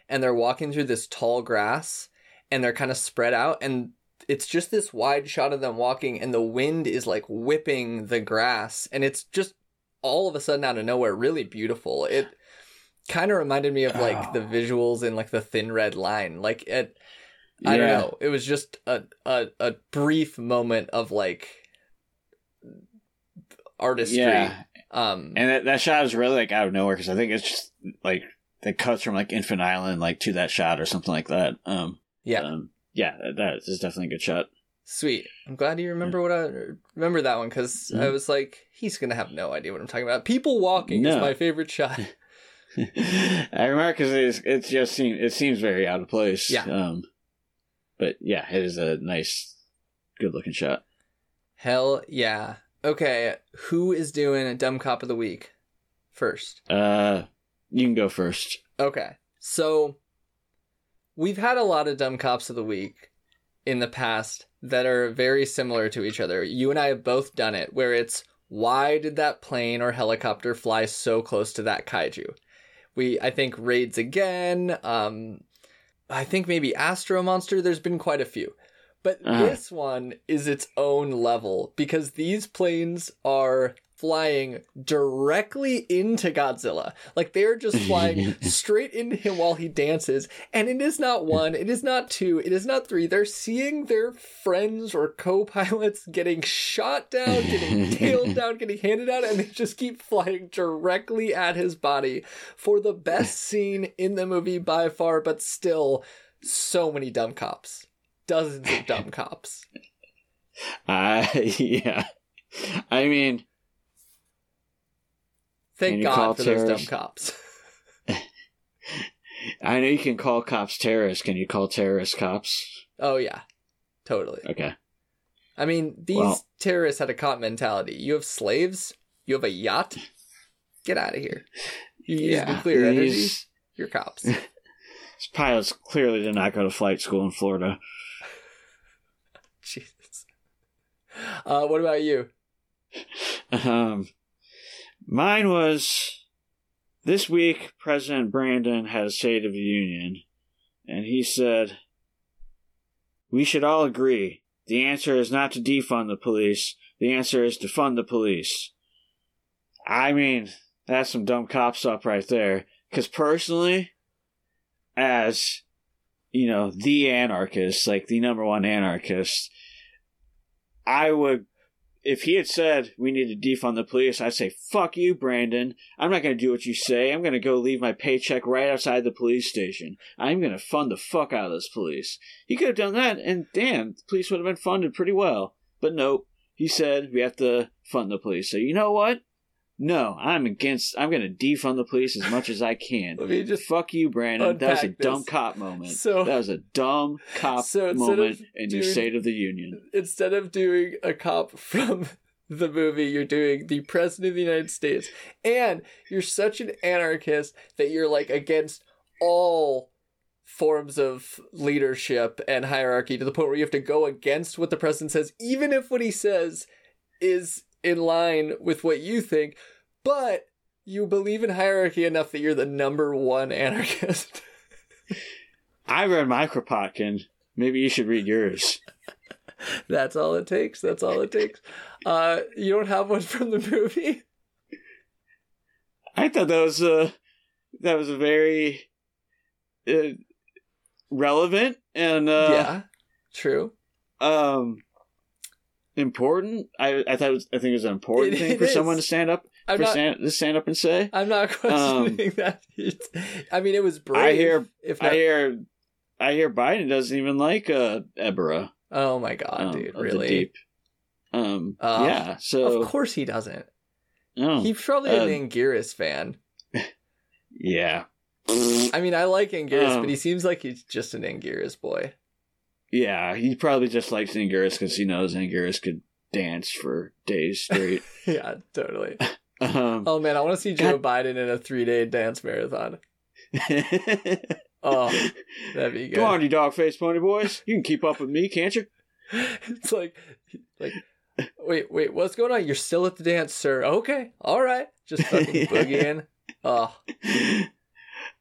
and they're walking through this tall grass and they're kind of spread out and it's just this wide shot of them walking and the wind is like whipping the grass and it's just all of a sudden out of nowhere really beautiful. It kind of reminded me of like Oh. the visuals in like the thin red line. Like it I don't know. It was just a, a a brief moment of like artistry. Yeah, Um and that, that shot is really like out of nowhere because I think it's just like it cuts from like Infant Island like to that shot or something like that. Um, yeah, um, yeah, that- is definitely a good shot. sweet. I'm glad you remember what I remember that one cuz I Mhm. was like he's going to have no idea what I'm talking about. People walking is my favorite shot. I remember because it's it just seems it seems very out of place. Yeah. Um, but yeah, it is a nice, good looking shot. Hell yeah. Okay, who is doing a dumb cop of the week first? Uh, you can go first. Okay. So we've had a lot of dumb cops of the week in the past that are very similar to each other. You and I have both done it where it's why did that plane or helicopter fly so close to that kaiju? We I think raids again, um I think maybe Astro Monster, there's been quite a few. But Uh-huh. this one is its own level because these planes are flying directly into Godzilla. Like they're just flying straight into him while he dances. And it is not one, it is not two, it is not three. They're seeing their friends or co pilots getting shot down, getting tailed down, getting handed out, and they just keep flying directly at his body for the best scene in the movie by far, but still so many dumb cops. Dozens of dumb cops. Uh, yeah. I mean, Thank God for those dumb cops. I know you can call cops terrorists. Can you call terrorists cops? oh, yeah. Totally. Okay. I mean, these Well- terrorists had a cop mentality. You have slaves, you have a yacht. Get out of here. You use nuclear energy. You're cops. These pilots clearly did not go to flight school in Florida. Jesus. Uh, what about you? Um, mine was this week. President Brandon had a State of the Union, and he said, "We should all agree the answer is not to defund the police. The answer is to fund the police." I mean, that's some dumb cop stuff right there. Because personally, as you know, the anarchist, like the number one anarchist, I would, if he had said we need to defund the police, I'd say, fuck you, Brandon. I'm not going to do what you say. I'm going to go leave my paycheck right outside the police station. I'm going to fund the fuck out of this police. He could have done that, and damn, the police would have been funded pretty well. But nope. He said we have to fund the police. So you know what? No, I'm against. I'm going to defund the police as much as I can. Let me just Fuck you, Brandon. That was a unpack dumb cop moment. So- that was a dumb cop So moment in your State of the Union. instead of doing a cop from the movie, you're doing the president of the United States. And you're such an anarchist that you're like against all forms of leadership and hierarchy to the point where you have to go against what the president says, even if what he says is in line with what you think, but you believe in hierarchy enough that you're the number one anarchist. I read my Kropotkin. Maybe you should read yours. That's all it takes. That's all it takes. Uh, you don't have one from the movie? I thought that was a that was a very uh, relevant and uh, yeah, true. um important. I I thought it was, I think it was an important It- thing it for someone to stand up I'm for not. stand, to stand up and say. I'm not questioning that. It's- I mean, it was brave. I hear If I hear I hear Biden doesn't even like uh Ebirah. oh my god, um, dude! Really? deep. Um Oh, yeah, so Of course he doesn't. oh, He's probably uh, an Anguirus fan. yeah. I mean, I like Anguirus, um, but he seems like he's just an Anguirus boy. Yeah, he probably just likes Anguirus because he knows Anguirus could dance for days straight. yeah, totally. um, Oh man, I want to see Joe God- Biden in a three day dance marathon. Oh, that'd be good. Come on, you dog faced pony boys. You can keep up with me, can't you? it's like like wait wait what's going on you're still at the dance sir okay all right just fucking boogieing oh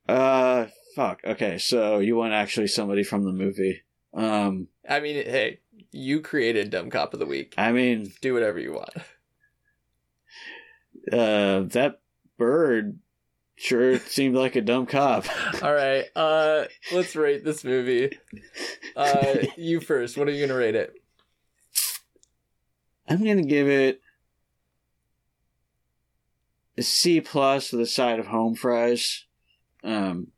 Uh, fuck. Okay, so you want actually somebody from the movie? Um, i mean hey you created dumb cop of the week. I mean, do whatever you want. uh, that bird sure seemed like a dumb cop. all right uh let's rate this movie. Uh you first. What are you gonna rate it? I'm gonna give it a C plus with a side of home fries. Um,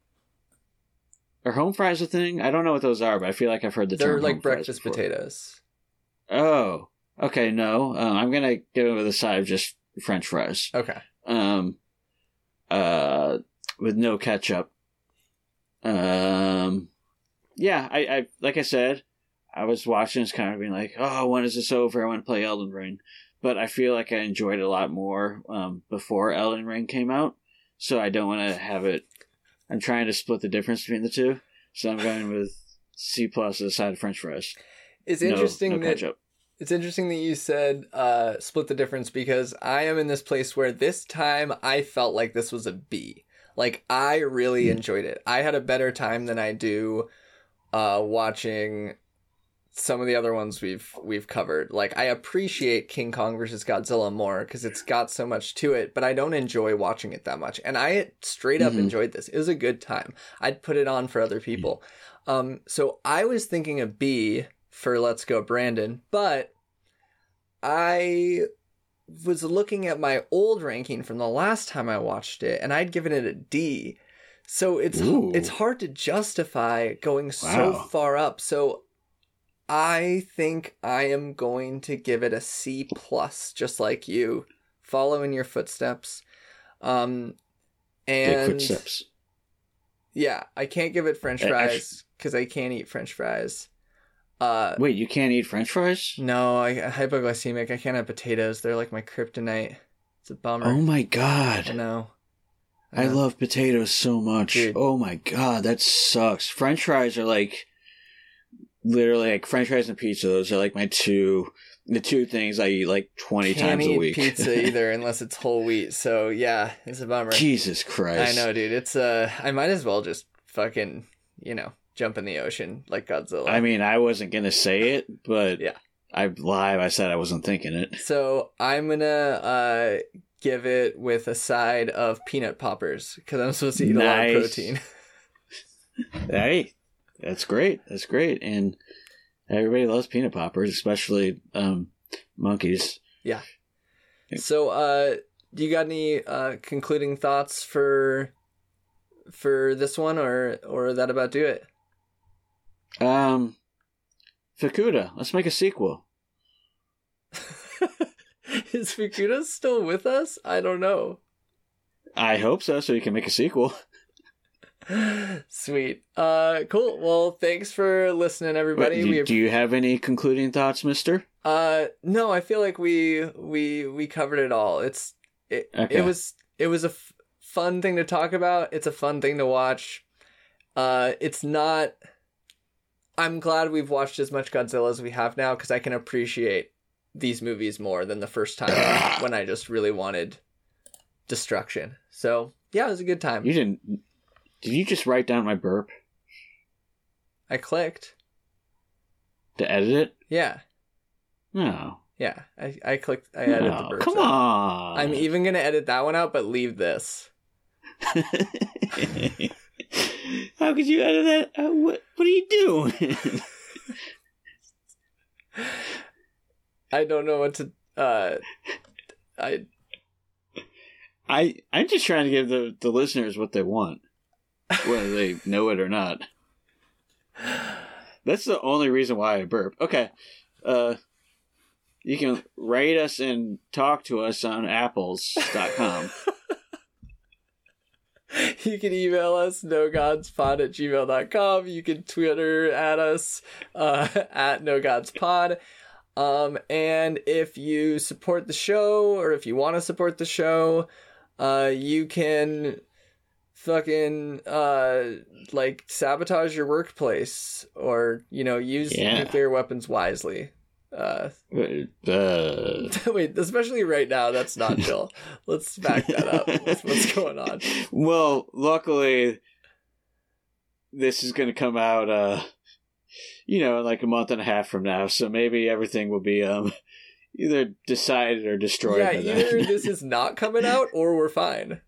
are home fries a thing? I don't know what those are, but I feel like I've heard the term. they're term like breakfast potatoes Oh, okay. No, um, I'm gonna give it with a side of just French fries. okay Um, uh, with no ketchup. Um, yeah, I, I like I said, I was watching this kind of being like, oh, when is this over? I want to play Elden Ring, but I feel like I enjoyed it a lot more um, before Elden Ring came out, so I don't want to have it. I'm trying to split the difference between the two, so I'm going with C plus a side of French fries. it's No- interesting no, that ketchup. It's interesting that you said uh, split the difference because I am in this place where this time I felt like this was a B. Like I really Hmm. enjoyed it. I had a better time than I do uh, watching some of the other ones we've we've covered. Like I appreciate King Kong versus Godzilla more because it's got so much to it, but I don't enjoy watching it that much. And I straight up Mhm. enjoyed this. It was a good time. I'd put it on for other people. Um, so I was thinking a B for Let's Go Brandon, but I was looking at my old ranking from the last time I watched it, and I'd given it a D. So it's Ooh. it's hard to justify going so far up. So I think I am going to give it a C plus, just like you, follow in your footsteps. Um, and footsteps. yeah, I can't give it French fries because I can't eat French fries. Uh, Wait, you can't eat French fries? no, I hypoglycemic. I can't have potatoes. They're like my kryptonite. It's a bummer. Oh my I god. know. I Yeah. love potatoes so much. Dude. Oh my god, that sucks. French fries are like literally like French fries and pizza. Those are like my two, the two things I eat like twenty Can't times a week. pizza either unless it's whole wheat. So yeah, it's a bummer. Jesus Christ! I know, dude. It's uh, I might as well just fucking, you know, jump in the ocean like Godzilla. I mean, I wasn't gonna say it, but Yeah. I lied. I said I wasn't thinking it. so I'm gonna uh give it with a side of peanut poppers because I'm supposed to eat a lot of protein. Hey, that's great. That's great, and everybody loves peanut poppers, especially um, monkeys. Yeah. So, uh, do you got any uh, concluding thoughts for for this one, or or that about do it? Um, Fukuda, let's make a sequel. Is Fukuda still with us? I don't know. I hope so, so you can make a sequel. Sweet. Uh, cool. Well, thanks for listening, everybody. What, do, we do you have any concluding thoughts, Mister? uh, no, I feel like we we we covered it all. It's it, Okay. it was it was a f- fun thing to talk about. It's a fun thing to watch. Uh, it's not. I'm glad we've watched as much Godzilla as we have now because I can appreciate these movies more than the first time when I just really wanted destruction. So yeah, it was a good time. You didn't. Did you just write down my burp I clicked. to edit it? Yeah, No. yeah. I I clicked. I edited the no. burps Come out. on. I'm even gonna edit that one out, but leave this. How could you edit that? Uh, what What are you doing? I don't know what to. Uh, I I I'm just trying to give the the listeners what they want, whether they know it or not. That's the only reason why I burp. Okay, uh, you can rate us and talk to us on apples.com. you can email us nogodspod at gmail.com. You can Twitter at us uh, at nogodspod. Um, and if you support the show or if you want to support the show, uh, you can fucking uh like sabotage your workplace or you know use Yeah. nuclear weapons wisely uh Uh, wait especially right now that's not chill let's back that up what's, what's going on Well, luckily, this is going to come out, uh, you know, in like a month and a half from now. So maybe everything will be um, either decided or destroyed. yeah by then. either this is not coming out or we're fine